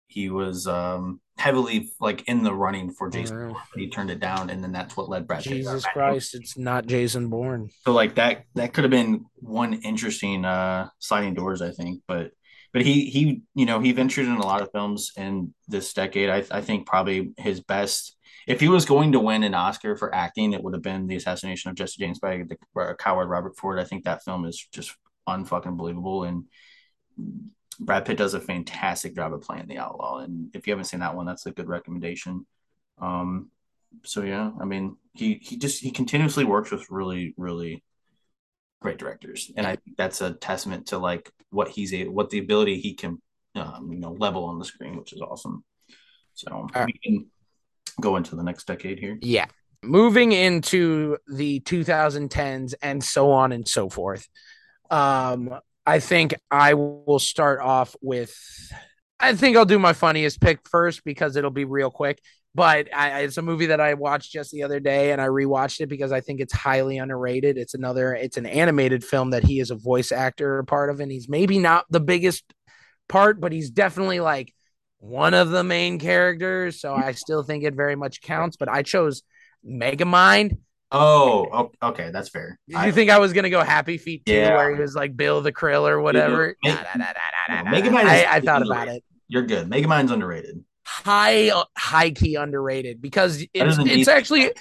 He was um, heavily like in the running for Jason. Mm. He turned it down, and then that's what led Brad Jesus Christ, it's not Jason Bourne. So like that that could have been one interesting uh sliding doors, I think. But but he he you know he ventured in a lot of films in this decade. I I think probably his best if he was going to win an Oscar for acting, it would have been the assassination of Jesse James by the coward Robert Ford. I think that film is just unfucking believable and Brad Pitt does a fantastic job of playing the outlaw. And if you haven't seen that one, that's a good recommendation. Um, so yeah, I mean, he he just he continuously works with really really great directors, and I think that's a testament to like what he's a what the ability he can um, you know level on the screen, which is awesome. So right. we can go into the next decade here. Yeah. Moving into the 2010s and so on and so forth. Um, I think I will start off with. I think I'll do my funniest pick first because it'll be real quick. But I, it's a movie that I watched just the other day, and I rewatched it because I think it's highly underrated. It's another, it's an animated film that he is a voice actor part of, and he's maybe not the biggest part, but he's definitely like one of the main characters. So I still think it very much counts. But I chose Megamind. Oh, okay, that's fair. Did you think I was gonna go Happy Feet too, Yeah. where he was like Bill the Krill or whatever? Yeah, Nah, nah, nah, nah, nah, nah, nah. I, I thought about it. You're good. Megamind's underrated. High, high key underrated because it's, it's actually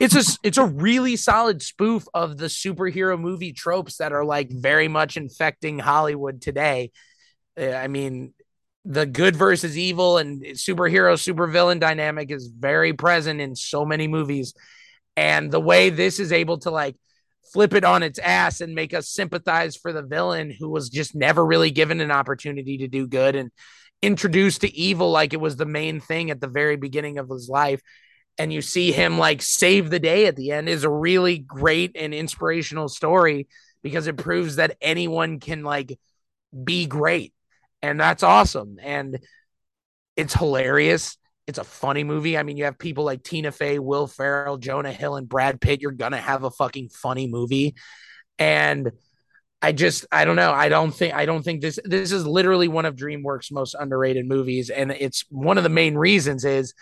it's a it's a really solid spoof of the superhero movie tropes that are like very much infecting Hollywood today. Uh, I mean, the good versus evil and superhero supervillain dynamic is very present in so many movies, and the way this is able to like flip it on its ass and make us sympathize for the villain who was just never really given an opportunity to do good and introduced to evil like it was the main thing at the very beginning of his life. And you see him like save the day at the end is a really great and inspirational story because it proves that anyone can like be great. And that's awesome. And it's hilarious it's a funny movie i mean you have people like tina fey will ferrell jonah hill and brad pitt you're gonna have a fucking funny movie and I just I don't know. I don't think I don't think this this is literally one of DreamWorks' most underrated movies, and it's one of the main reasons is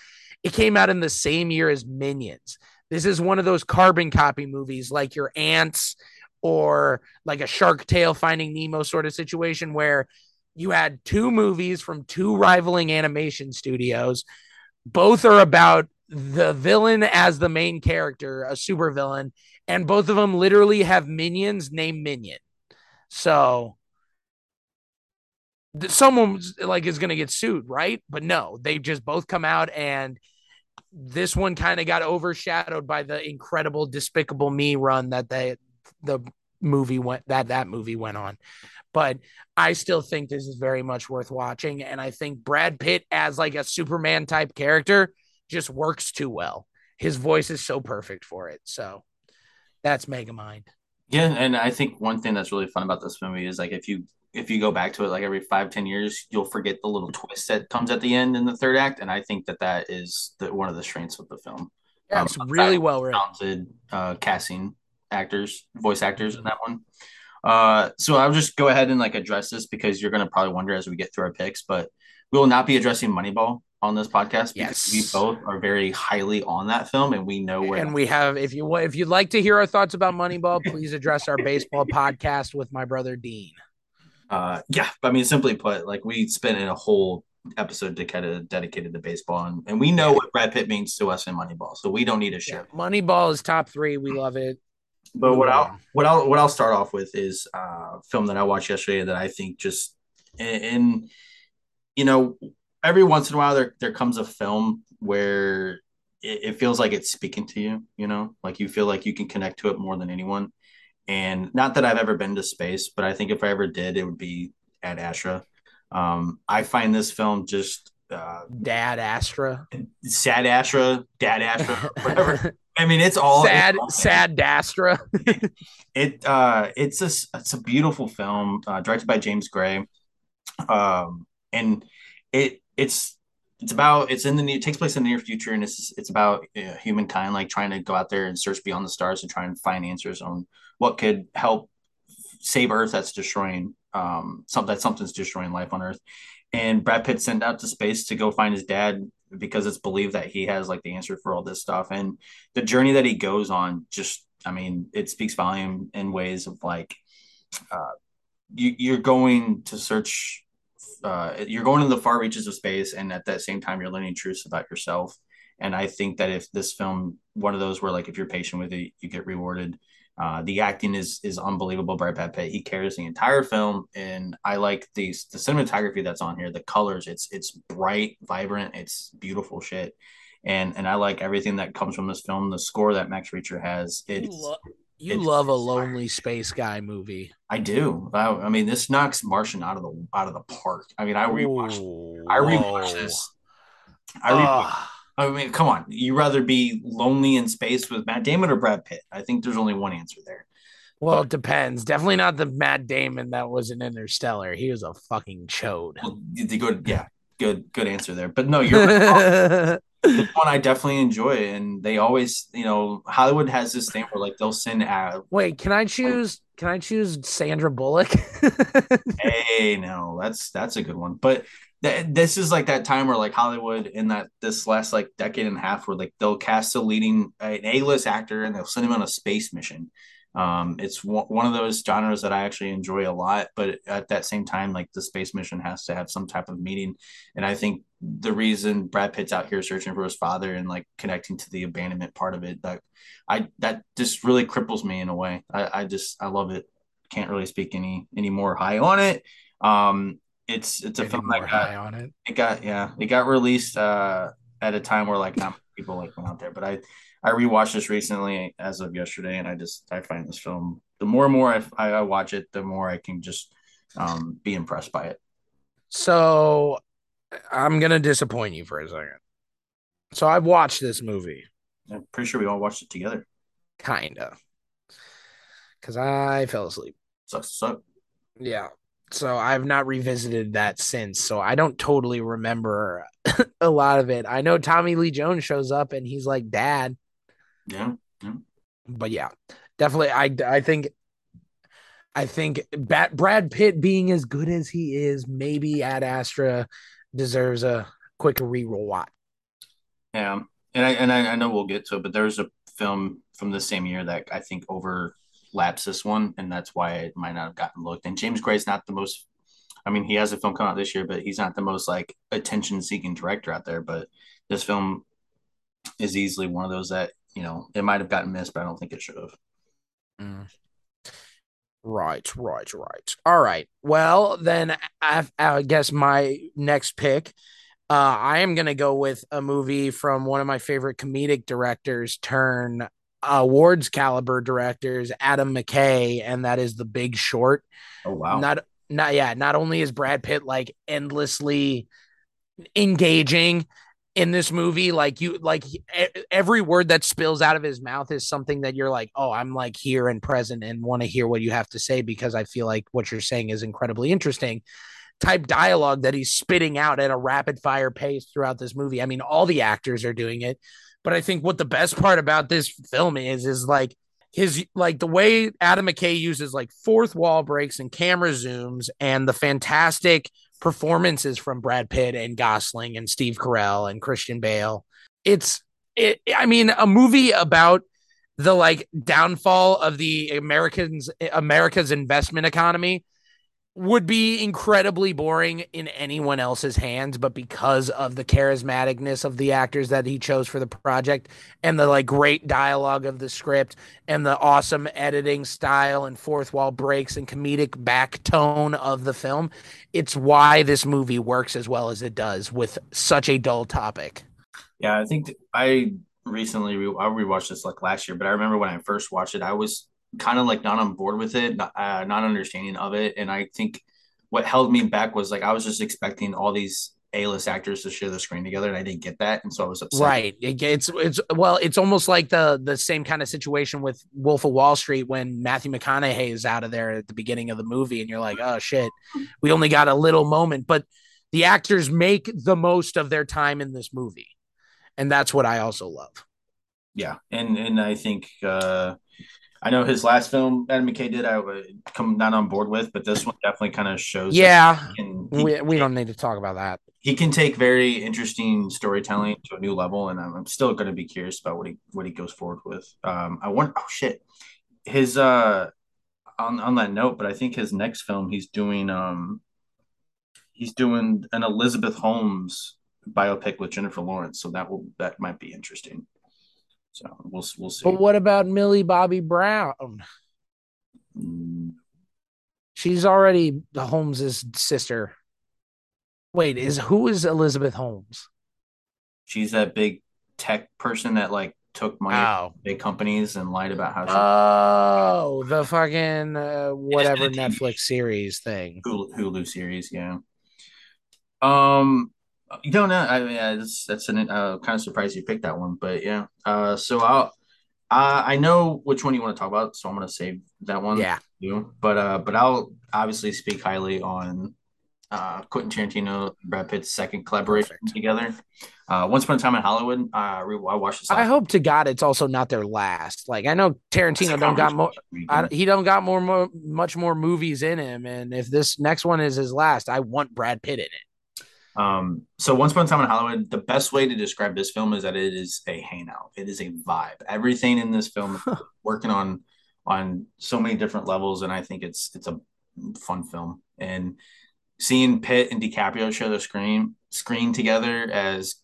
it came out in the same year as Minions. This is one of those carbon copy movies, like your Antz or like a Shark Tale Finding Nemo sort of situation, where you had two movies from two rivaling animation studios. Both are about the villain as the main character, a supervillain, and both of them literally have minions named Minion. So someone like is going to get sued, right? But no, they just both come out and this one kind of got overshadowed by the incredible Despicable Me run that they the movie went that that movie went on. But I still think this is very much worth watching and I think Brad Pitt as like a Superman type character just works too well. His voice is so perfect for it. So that's Megamind. Yeah, and I think one thing that's really fun about this movie is like if you if you go back to it like every five ten years, you'll forget the little twist that comes at the end in the third act, and I think that that is the, one of the strengths of the film. Yeah, Um, it's really well written. talented uh, casting actors, voice actors in that one. Uh, so I'll just go ahead and like address this because you're going to probably wonder as we get through our picks, but we will not be addressing Moneyball on this podcast because we both are very highly on that film and we know where And we have, if you if you'd like to hear our thoughts about Moneyball, please address our baseball <laughs> podcast with my brother Dean. uh yeah i mean simply put like we spent in a whole episode dedicated dedicated to baseball and, and we know what brad pitt means to us in moneyball so we don't need to share Moneyball is top three. We love it. But what i'll what i'll what i'll start off with is uh, a film that i watched yesterday that i think just and, you know every once in a while there there comes a film where it, it feels like it's speaking to you you know like you feel like you can connect to it more than anyone and not that I've ever been to space, but I think if I ever did, it would be Ad Astra. Um, I find this film just uh, Dad Astra. sad Astra, dad Astra, whatever. <laughs> I mean, it's all sad, it's all- sad Dastra. <laughs> It uh, it's a it's a beautiful film uh, directed by James Gray, um, and it it's it's about it's in the near, it takes place in the near future, and it's it's about uh, humankind like trying to go out there and search beyond the stars and try and find answers on what could help save Earth that's destroying um something that something's destroying life on Earth. And Brad Pitt sent out to space to go find his dad because it's believed that he has like the answer for all this stuff. And the journey that he goes on just I mean, it speaks volume in ways of like uh you you're going to search uh you're going to the far reaches of space and at that same time you're learning truths about yourself. And I think that if this film one of those where like if you're patient with it, you get rewarded. Uh, the acting is is unbelievable by Brad Pitt. He carries the entire film, and I like the the cinematography that's on here. The colors, it's it's bright, vibrant, it's beautiful shit, and and I like everything that comes from this film. The score that Max Richter has, You, it's lo- You It's- love a lonely space guy movie. I do. I, I mean, this knocks Martian out of the out of the park. I mean, I rewatched. Ooh, I rewatched whoa. this. I rewatched. Ugh. I mean, come on. You rather be lonely in space with Matt Damon or Brad Pitt? I think there's only one answer there. well, it depends. Definitely not the Matt Damon that was in Interstellar. He was a fucking chode. Well, good, yeah, good, good answer there. But no, you're right. <laughs> this one I definitely enjoy, and they always, you know, Hollywood has this thing where like they'll send out, Wait, can I choose? Can I choose Sandra Bullock? <laughs> hey, no, that's that's a good one. But th- this is like that time where like Hollywood in that this last like decade and a half where like they'll cast a leading an A-list actor and they'll send him on a space mission. Um, it's one one of those genres that I actually enjoy a lot, but at that same time, like the space mission has to have some type of meaning. And I think the reason Brad Pitt's out here searching for his father and like connecting to the abandonment part of it, that I that just really cripples me in a way. I, I just I love it. Can't really speak any any more high on it. Um, it's it's a film that got on it. it got yeah it got released uh at a time where like not people like went out there but i i rewatched this recently as of yesterday and i just i find this film the more and more i, I watch it the more i can just um be impressed by it So I'm gonna disappoint you for a second. So I've watched this movie, i'm pretty sure we all watched it together kinda, because I fell asleep. sucks suck Yeah. So I've not revisited that since. So I don't totally remember <laughs> a lot of it. I know Tommy Lee Jones shows up and he's like dad, yeah yeah. but yeah, definitely. I I think I think Bat, Brad Pitt being as good as he is, maybe Ad Astra deserves a quick reroll watch. yeah and i and I, I know we'll get to it but there's a film from the same year that i think overlaps this one and that's why it might not have gotten looked and james gray's not the most I mean, he has a film come out this year, but he's not the most like attention seeking director out there. But this film is easily one of those that, you know, it might have gotten missed, but I don't think it should have. Mm. Right, right, right. All right. Well, then I, I guess my next pick, uh, I am gonna go with a movie from one of my favorite comedic directors, turn Uh, awards caliber directors, Adam McKay, and that is The Big Short. Oh wow. Not, not yeah. Not only is Brad Pitt like endlessly engaging in this movie like you like every word that spills out of his mouth is something that you're like oh i'm like here and present and want to hear what you have to say because i feel like what you're saying is incredibly interesting type dialogue that he's spitting out at a rapid fire pace throughout this movie i mean all the actors are doing it but i think what the best part about this film is is like his like the way adam mckay uses like fourth wall breaks and camera zooms and the fantastic performances from Brad Pitt and Gosling and Steve Carell and Christian Bale. It's it I mean a movie about the like downfall of the Americans America's investment economy would be incredibly boring in anyone else's hands but because of the charismaticness of the actors that he chose for the project and the like great dialogue of the script and the awesome editing style and fourth wall breaks and comedic back tone of the film it's why this movie works as well as it does with such a dull topic. Yeah, I think th- I recently re- I rewatched this like last year, but I remember when I first watched it, I was kind of like not on board with it, not, uh, not understanding of it, and I think what held me back was like I was just expecting all these A-list actors to share the screen together, and I didn't get that, and so I was upset. right. It, it's it's well it's almost like the the same kind of situation with wolf of wall street when matthew mcconaughey is out of there at the beginning of the movie and you're like oh shit. We only got a little moment. But the actors make the most of their time in this movie and that's what i also love. Yeah, and and I think uh, I know his last film Adam McKay did I would come not on board with, but this one definitely kind of shows. yeah he can, he, we, we don't need to talk about that he can take very interesting storytelling to a new level, and I'm, I'm still going to be curious about what he what he goes forward with. Um, I want oh shit, his uh on on that note, but I think his next film he's doing um he's doing an Elizabeth Holmes biopic with Jennifer Lawrence, so that will that might be interesting. So we'll we'll see. but what about millie bobby brown Mm, she's already holmes's sister wait is who is elizabeth holmes She's that big tech person that like took money Oh. from big companies and lied about how she Oh, the fucking uh, whatever. Netflix series thing. Hulu, Hulu series, yeah. Um, you don't know. I mean, yeah, that's that's an uh, kind of surprised you picked that one, but yeah. Uh, so I'll, uh, I know which one you want to talk about, so I'm gonna save that one. Yeah. You, but uh, but I'll obviously speak highly on uh Quentin Tarantino, and Brad Pitt's second collaboration Perfect. together. Uh, Once Upon a Time in Hollywood. Uh, I watched this. I hope to God it's also not their last. Like I know Tarantino don't got more. I, he don't got more, more much more movies in him, and if this next one is his last, I want Brad Pitt in it. Um, so Once Upon a Time in Hollywood, the best way to describe this film is that it is a hangout. It is a vibe. Everything in this film is working on on so many different levels, and I think it's it's a fun film. And seeing Pitt and DiCaprio share the screen screen together as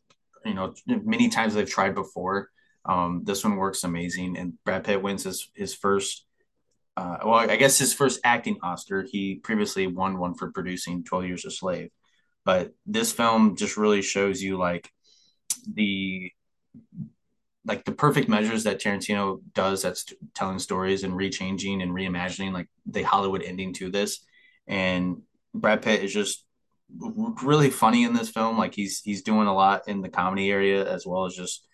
you know many times they've tried before. Um, this one works amazing, and Brad Pitt wins his his first. Uh, well, I guess his first acting Oscar. He previously won one for producing Twelve Years a Slave but this film just really shows you like the like the perfect measures that Tarantino does that's telling stories and rechanging and reimagining like the Hollywood ending to this. And Brad Pitt is just really funny in this film. Like he's he's doing a lot in the comedy area as well as just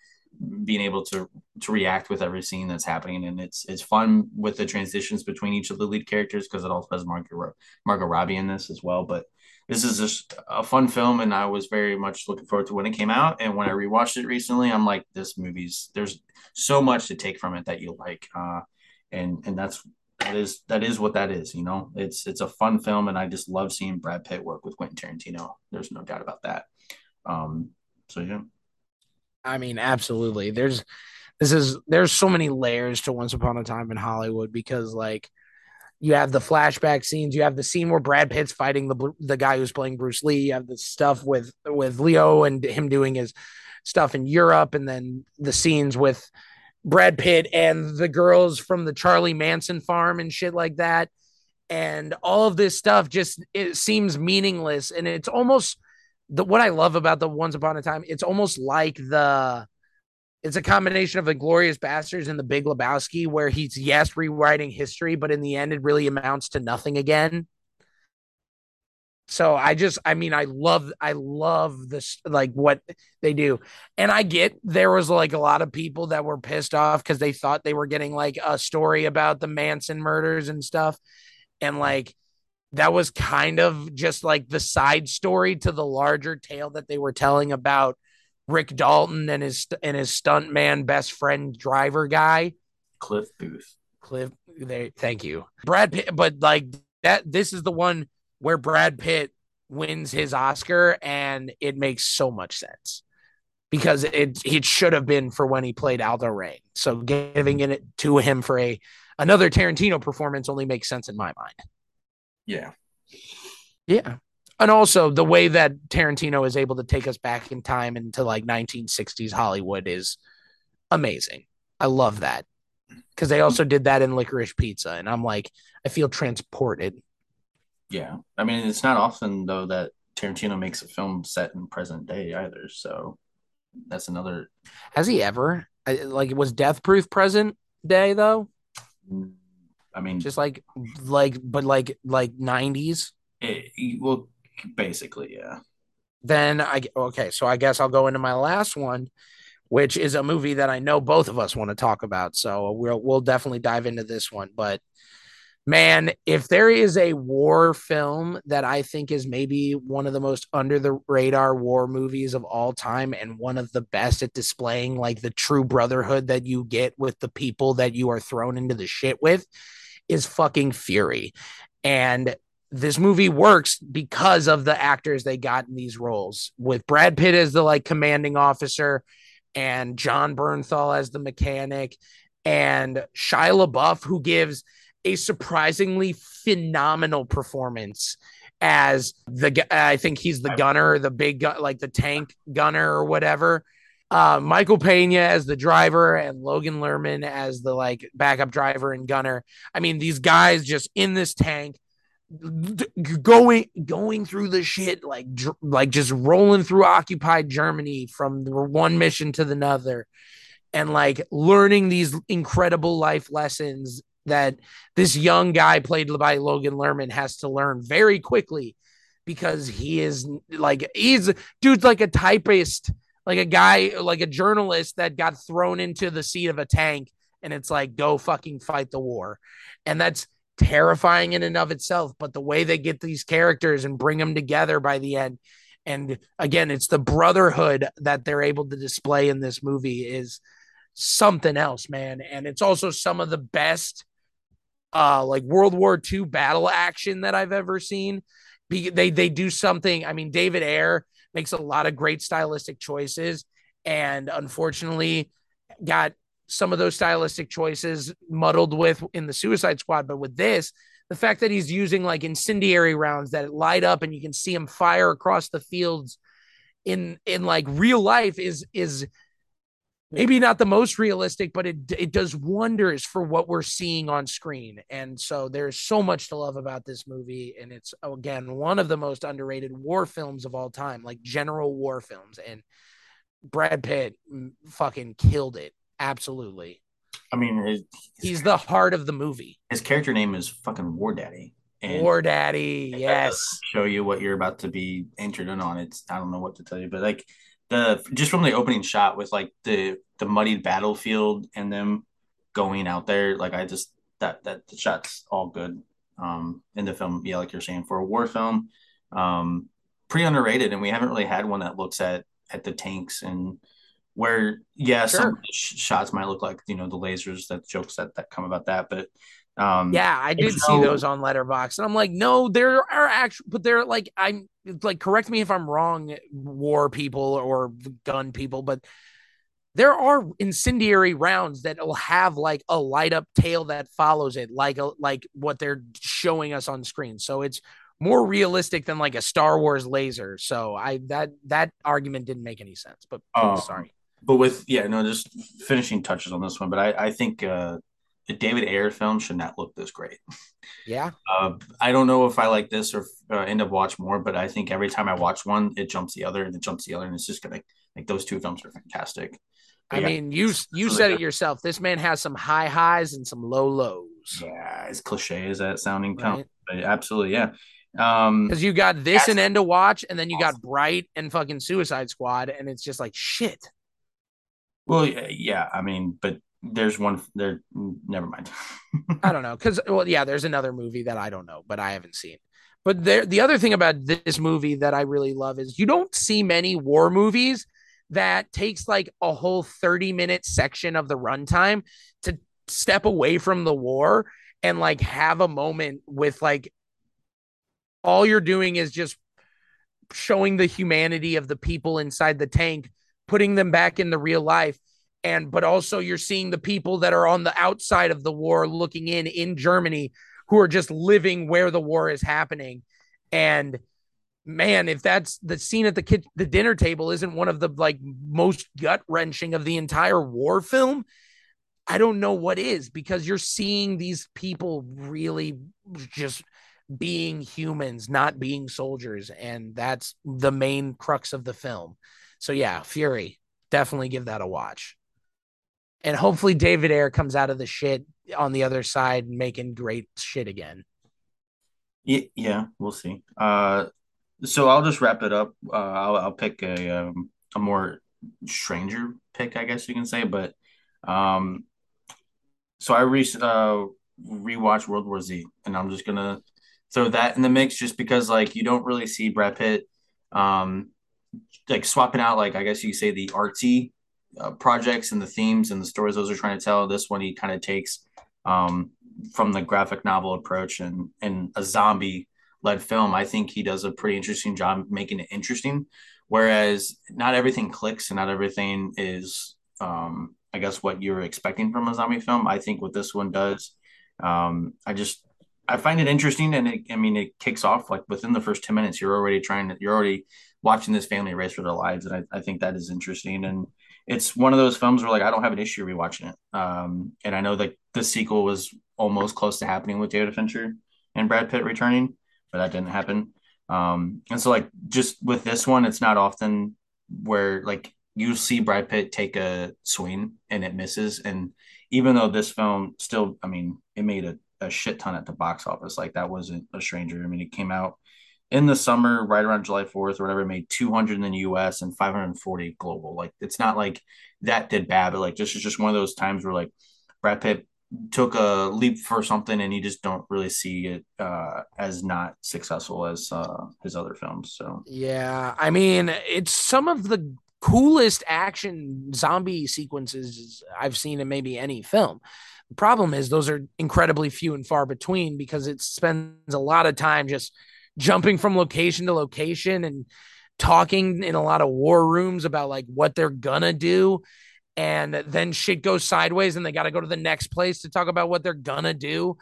being able to to react with every scene that's happening. And it's it's fun with the transitions between each of the lead characters because it also has Margot, Margot Robbie in this as well. But this is just a fun film and i was very much looking forward to when it came out. And when i rewatched it recently i'm like this movie's there's so much to take from it that you like. Uh and and that's that is that is what that is you know? It's it's a fun film and i just love seeing brad pitt work with quentin tarantino. There's no doubt about that. Um so yeah. I mean, absolutely. There's this is there's so many layers to Once Upon a Time in Hollywood because like you have the flashback scenes, you have the scene where Brad Pitt's fighting the the guy who's playing Bruce Lee, you have the stuff with with Leo and him doing his stuff in Europe, and then the scenes with Brad Pitt and the girls from the Charlie Manson farm and shit like that. And all of this stuff just it seems meaningless, and it's almost the what I love about the Once Upon a Time, it's almost like the it's a combination of the Glorious Bastards and the Big Lebowski, where he's yes rewriting history, but in the end, it really amounts to nothing again. So I just, I mean, I love, I love this, like what they do, and I get there was like a lot of people that were pissed off because they thought they were getting like a story about the Manson murders and stuff, and like that was kind of just like the side story to the larger tale that they were telling about Rick Dalton and his and his stuntman best friend driver guy cliff booth Cliff. They thank you, Brad Pitt. But like that, this is the one where Brad Pitt wins his Oscar, and it makes so much sense because it it should have been for when he played Aldo Raine. So giving it to him for a another Tarantino performance only makes sense in my mind. yeah Yeah. And also the way that Tarantino is able to take us back in time into like 1960s Hollywood is amazing. I love that. Cuz they also did that in Licorice Pizza and I'm like I feel transported. yeah i mean it's not often though that tarantino makes a film set in present day either so that's another Has he ever I, like was Death Proof present day though? i mean Just like like but like like 90s? it, eh, well basically yeah Then I okay, so I guess I'll go into my last one which is a movie that I know both of us want to talk about. So we'll we'll definitely dive into this one. But man, if there is a war film that I think is maybe one of the most under the radar war movies of all time and one of the best at displaying like the true brotherhood that you get with the people that you are thrown into the shit with is fucking Fury. And this movie works because of the actors they got in these roles with Brad Pitt as the like commanding officer and Jon Bernthal as the mechanic, and Shia LaBeouf, who gives a surprisingly phenomenal performance as the I think he's the gunner, the big gun, like the tank gunner or whatever. Uh, Michael Pena as the driver and Logan Lerman as the like backup driver and gunner. I mean, these guys just in this tank going going through the shit like like just rolling through occupied Germany from one mission to the another and like learning these incredible life lessons that this young guy played by Logan Lerman has to learn very quickly because he is like he's dude's like a typist, like a guy, like a journalist that got thrown into the seat of a tank and it's like go fucking fight the war. And that's terrifying in and of itself, but the way they get these characters and bring them together by the end and again, it's the brotherhood that they're able to display in this movie is something else, man. And it's also some of the best uh like World War II battle action that I've ever seen. Be- they they do something. I mean, David Ayer makes a lot of great stylistic choices, and unfortunately, got some of those stylistic choices muddled with in the Suicide Squad. But with this, the fact that he's using like incendiary rounds that light up and you can see him fire across the fields in in like real life is is maybe not the most realistic, but it it does wonders for what we're seeing on screen. And so there's so much to love about this movie, and it's again one of the most underrated war films of all time, like general war films. And Brad Pitt fucking killed it, absolutely. I mean, his, he's the heart of the movie. His character name is fucking War Daddy. And War Daddy, yes. Show you what you're about to be entered in on. It's I don't know what to tell you, but like the just from the opening shot with like the the muddied battlefield and them going out there, like I just that that the shot's all good. Um, in the film, yeah, like you're saying, for a war film, um, pretty underrated, and we haven't really had one that looks at at the tanks and where yeah, sure. some sh- shots might look like you know the lasers that jokes that that come about that, but um, yeah, I did see those on Letterboxd, and I'm like, no, there are actually, but they're like, I'm like, correct me if I'm wrong, war people or gun people, but there are incendiary rounds that will have like a light up tail that follows it, like a, like what they're showing us on screen. So it's more realistic than like a Star Wars laser. So I that that argument didn't make any sense. But oh, sorry. But with yeah, no, just finishing touches on this one. But I I think uh a David Ayer film should not look this great. Yeah. Uh, I don't know if I like this or uh, end up watch more, but I think every time I watch one, it jumps the other and it jumps the other, and it's just gonna like those two films are fantastic. But I yeah, mean, you you said it yourself. This man has some high highs and some low lows. Yeah, as cliche as that sounding right? absolutely, yeah. Um, because you got this and End of Watch, and then you got Bright and fucking Suicide Squad, and it's just like shit. Well, yeah, I mean, but there's one there. Never mind. <laughs> I don't know because well, yeah, there's another movie that I don't know, but I haven't seen. But there, the other thing about this movie that I really love is you don't see many war movies that takes like a whole 30 minute section of the runtime to step away from the war and like have a moment with like all you're doing is just showing the humanity of the people inside the tank putting them back in the real life. And but also you're seeing the people that are on the outside of the war looking in in Germany who are just living where the war is happening. And man if that's the scene at the kid the dinner table isn't one of the like most gut wrenching of the entire war film i don't know what is because you're seeing these people really just being humans not being soldiers. And that's the main crux of the film so yeah, Fury, definitely give that a watch. And hopefully David Ayer comes out of the shit on the other side making great shit again. Yeah, we'll see. Uh, so I'll just wrap it up. Uh, I'll, I'll pick a um, a more stranger pick, I guess you can say. But um, so I re uh, rewatched World War Z, and I'm just gonna throw that in the mix just because like you don't really see Brad Pitt um like swapping out like I guess you say the artsy uh, projects and the themes and the stories those are trying to tell. This one he kind of takes um, from the graphic novel approach and and a zombie led film. I think he does a pretty interesting job making it interesting. Whereas not everything clicks and not everything is um, I guess what you're expecting from a zombie film. I think what this one does, um, I just I find it interesting and it, I mean it kicks off like within the first 10 minutes you're already trying to you're already watching this family race for their lives, and I, I think that is interesting. And it's one of those films where like I don't have an issue rewatching it. Um, and I know that the sequel was almost close to happening with David Fincher and Brad Pitt returning, but that didn't happen. Um, and so like just with this one, it's not often where like you see Brad Pitt take a swing and it misses. And even though this film still, I mean, it made a, a shit ton at the box office. Like that wasn't a stranger. I mean, it came out in the summer, right around July 4th or whatever, made 200 in the US and 540 global. Like it's not like that did bad, but like this is just one of those times where like Brad Pitt took a leap for something and you just don't really see it uh, as not successful as uh, his other films. So yeah, I mean, it's some of the coolest action zombie sequences I've seen in maybe any film. The problem is those are incredibly few and far between because it spends a lot of time just jumping from location to location and talking in a lot of war rooms about like what they're gonna do. And then shit goes sideways and they got to go to the next place to talk about what they're gonna do.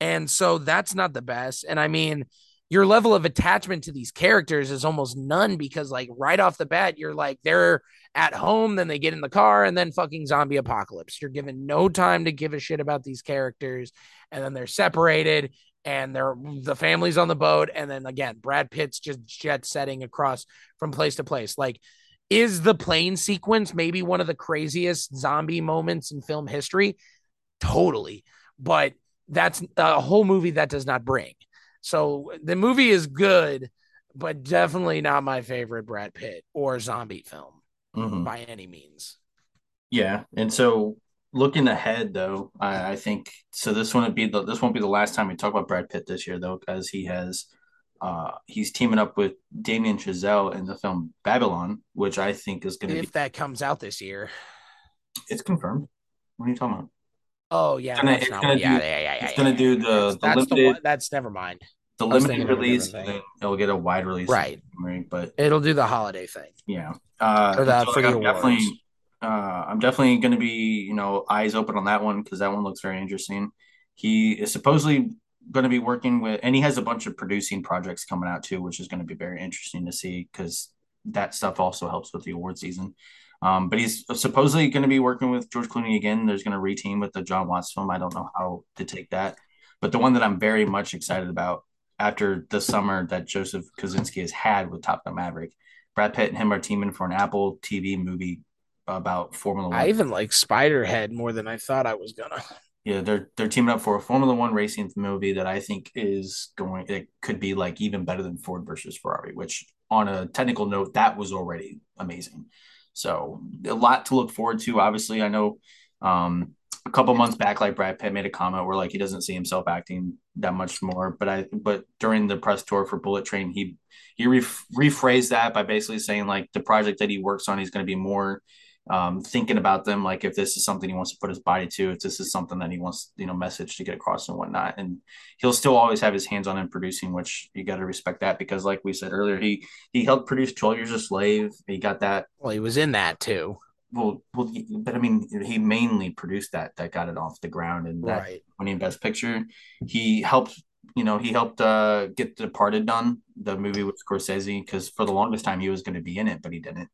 And so that's not the best. And i mean your level of attachment to these characters is almost none because like right off the bat you're like they're at home then they get in the car and then fucking zombie apocalypse. You're given no time to give a shit about these characters and then they're separated and they're the family's on the boat. And then again brad pitt's just jet setting across from place to place. Like is the plane sequence maybe one of the craziest zombie moments in film history? Totally. But that's a whole movie that does not bring. So the movie is good, but definitely not my favorite Brad Pitt or zombie film mm-hmm. by any means. Yeah, and so looking ahead though, I, I think so. This won't be the this won't be the last time we talk about Brad Pitt this year though, because he has uh, he's teaming up with Damien Chazelle in the film Babylon, which I think is going to be if be, that comes out this year. It's confirmed. What are you talking about? Oh yeah, it's gonna, it's gonna do, yeah, yeah, yeah, It's gonna do the, the that's limited. The one, that's never mind. The limited release, and then it'll get a wide release, right? But it'll do the holiday thing. Yeah, uh, for the so for like, the I'm definitely, uh, I'm definitely gonna be, you know, eyes open on that one because that one looks very interesting. He is supposedly going to be working with, and he has a bunch of producing projects coming out too, which is going to be very interesting to see because that stuff also helps with the award season. Um, but he's supposedly going to be working with George Clooney again. There's going to reteam with the Jon Watts film. I don't know how to take that, but the one that I'm very much excited about after the summer that Joseph Kosinski has had with Top Gun Maverick, Brad Pitt and him are teaming for an Apple TV movie about Formula One. I even like Spiderhead more than I thought I was gonna. Yeah, they're they're teaming up for a Formula One racing movie that I think is going. It could be like even better than Ford versus Ferrari, which on a technical note, that was already amazing. So a lot to look forward to. Obviously, I know um, a couple months back, like Brad Pitt made a comment where like he doesn't see himself acting that much more. But I but during the press tour for Bullet Train, he he re- rephrased that by basically saying like the project that he works on, he's going to be more um, thinking about them, like if this is something he wants to put his body to, if this is something that he wants, you know, message to get across and whatnot. And he'll still always have his hands on in producing, which you got to respect that because, like we said earlier, he he helped produce Twelve Years a Slave. He got that. Well, he was in that too. Well, well, but I mean, he mainly produced that that got it off the ground and that right. winning Best Picture. He helped you know, he helped uh, get Departed done, the movie with Scorsese, because for the longest time he was going to be in it, but he didn't.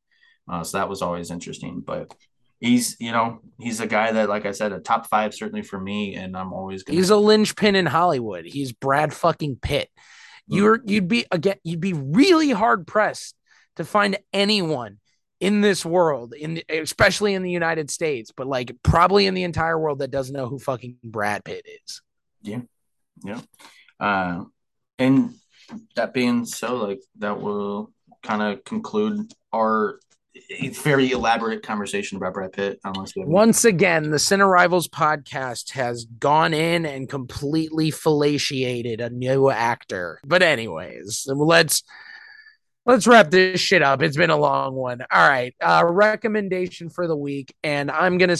Uh, so that was always interesting. But he's, you know, he's a guy that, like I said, a top five certainly for me, and I'm always gonna... he's a linchpin in Hollywood. He's Brad fucking Pitt. You're you'd be again you'd be really hard pressed to find anyone in this world, in especially in the United States, but like probably in the entire world that doesn't know who fucking Brad Pitt is. Yeah, yeah. Uh, and that being so, like that will kind of conclude our very elaborate conversation about Brad Pitt. Once again, the Cine Rivals podcast has gone in and completely fellatiated a new actor. But anyways, let's let's wrap this shit up. It's been a long one. All right, uh, recommendation for the week, and I'm gonna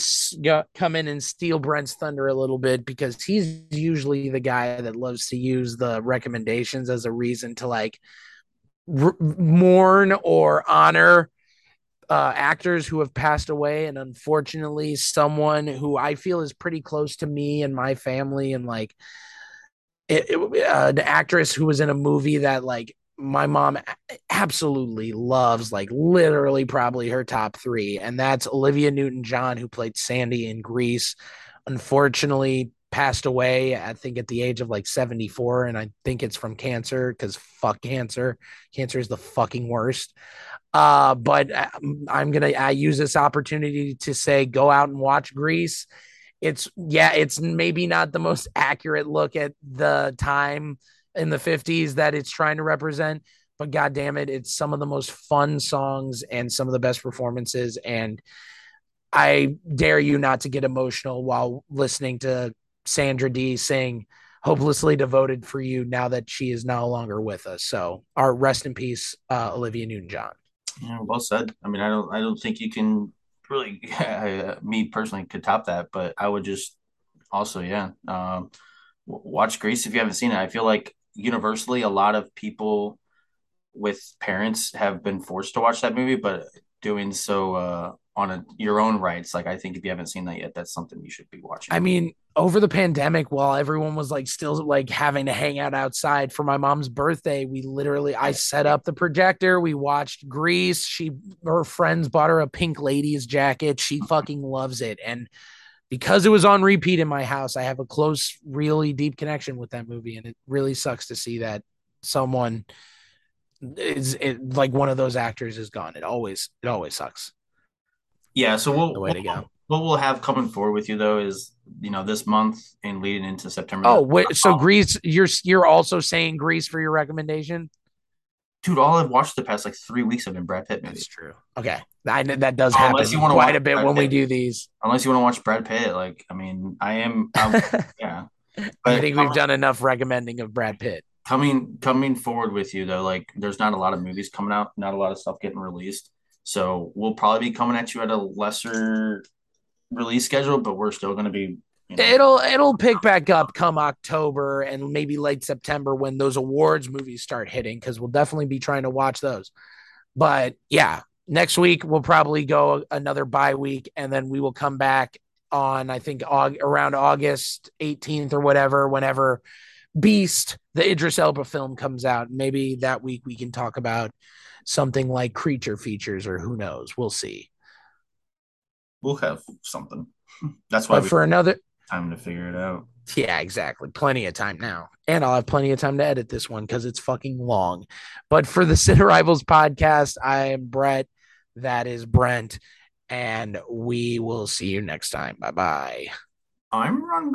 come in and steal Brent's thunder a little bit because he's usually the guy that loves to use the recommendations as a reason to like r- mourn or honor uh, actors who have passed away, and unfortunately, someone who I feel is pretty close to me and my family, and like it, it, uh, an actress who was in a movie that like my mom absolutely loves, like literally probably her top three, and that's Olivia Newton John, who played Sandy in Grease. Unfortunately, passed away, I think at the age of like 74. And I think it's from cancer because fuck cancer. Cancer is the fucking worst. Uh, but uh, I'm going to I use this opportunity to say go out and watch Grease. It's, yeah, it's maybe not the most <laughs> accurate look at the time in the 50s that it's trying to represent, but god damn it, it's some of the most fun songs and some of the best performances. And I dare you not to get emotional while listening to Sandra Dee saying hopelessly devoted for you now that she is no longer with us. So our rest in peace, uh, Olivia Newton-John. Yeah, well said. I mean, I don't, I don't think you can really, <laughs> me personally, could top that. But I would just also, yeah, um, watch Grease if you haven't seen it. I feel like universally, a lot of people with parents have been forced to watch that movie, but doing so uh, on a, your own rights. Like I think if you haven't seen that yet, that's something you should be watching. I mean, over the pandemic, while everyone was like still like having to hang out outside for my mom's birthday, we literally I set up the projector. We watched Grease. She her friends bought her a pink ladies jacket. She <laughs> fucking loves it, and because it was on repeat in my house, I have a close, really deep connection with that movie, and it really sucks to see that someone is it, like one of those actors is gone. It always it always sucks. Yeah, so we'll the way to go. What we'll have coming forward with you though is you know this month and leading into September. Oh, wait, so Grease, you're you're also saying Grease for your recommendation? Dude, all I've watched the past like three weeks have been Brad Pitt movies. That's true. Okay, I, that does happen Unless you quite a bit Brad when Pitt. we do these. Unless you want to watch Brad Pitt, like I mean, I am. <laughs> yeah, but I think we've done enough recommending of Brad Pitt. Coming coming forward with you though, like there's not a lot of movies coming out, not a lot of stuff getting released. So we'll probably be coming at you at a lesser release schedule, but we're still going to be. You know, it'll it'll pick back up come October and maybe late September when those awards movies start hitting because we'll definitely be trying to watch those. But yeah, next week we'll probably go another bye week and then we will come back on I think around August 18th or whatever whenever Beast the Idris Elba film comes out. Maybe that week we can talk about something like creature features or who knows. We'll see. We'll have something. <laughs> That's why for another time to figure it out. Yeah exactly. Plenty of time now. And i'll have plenty of time to edit this one because it's fucking long. But for the <laughs> Cine Rivals podcast i am brett. That is brent. And we will see you next time. Bye bye i'm ron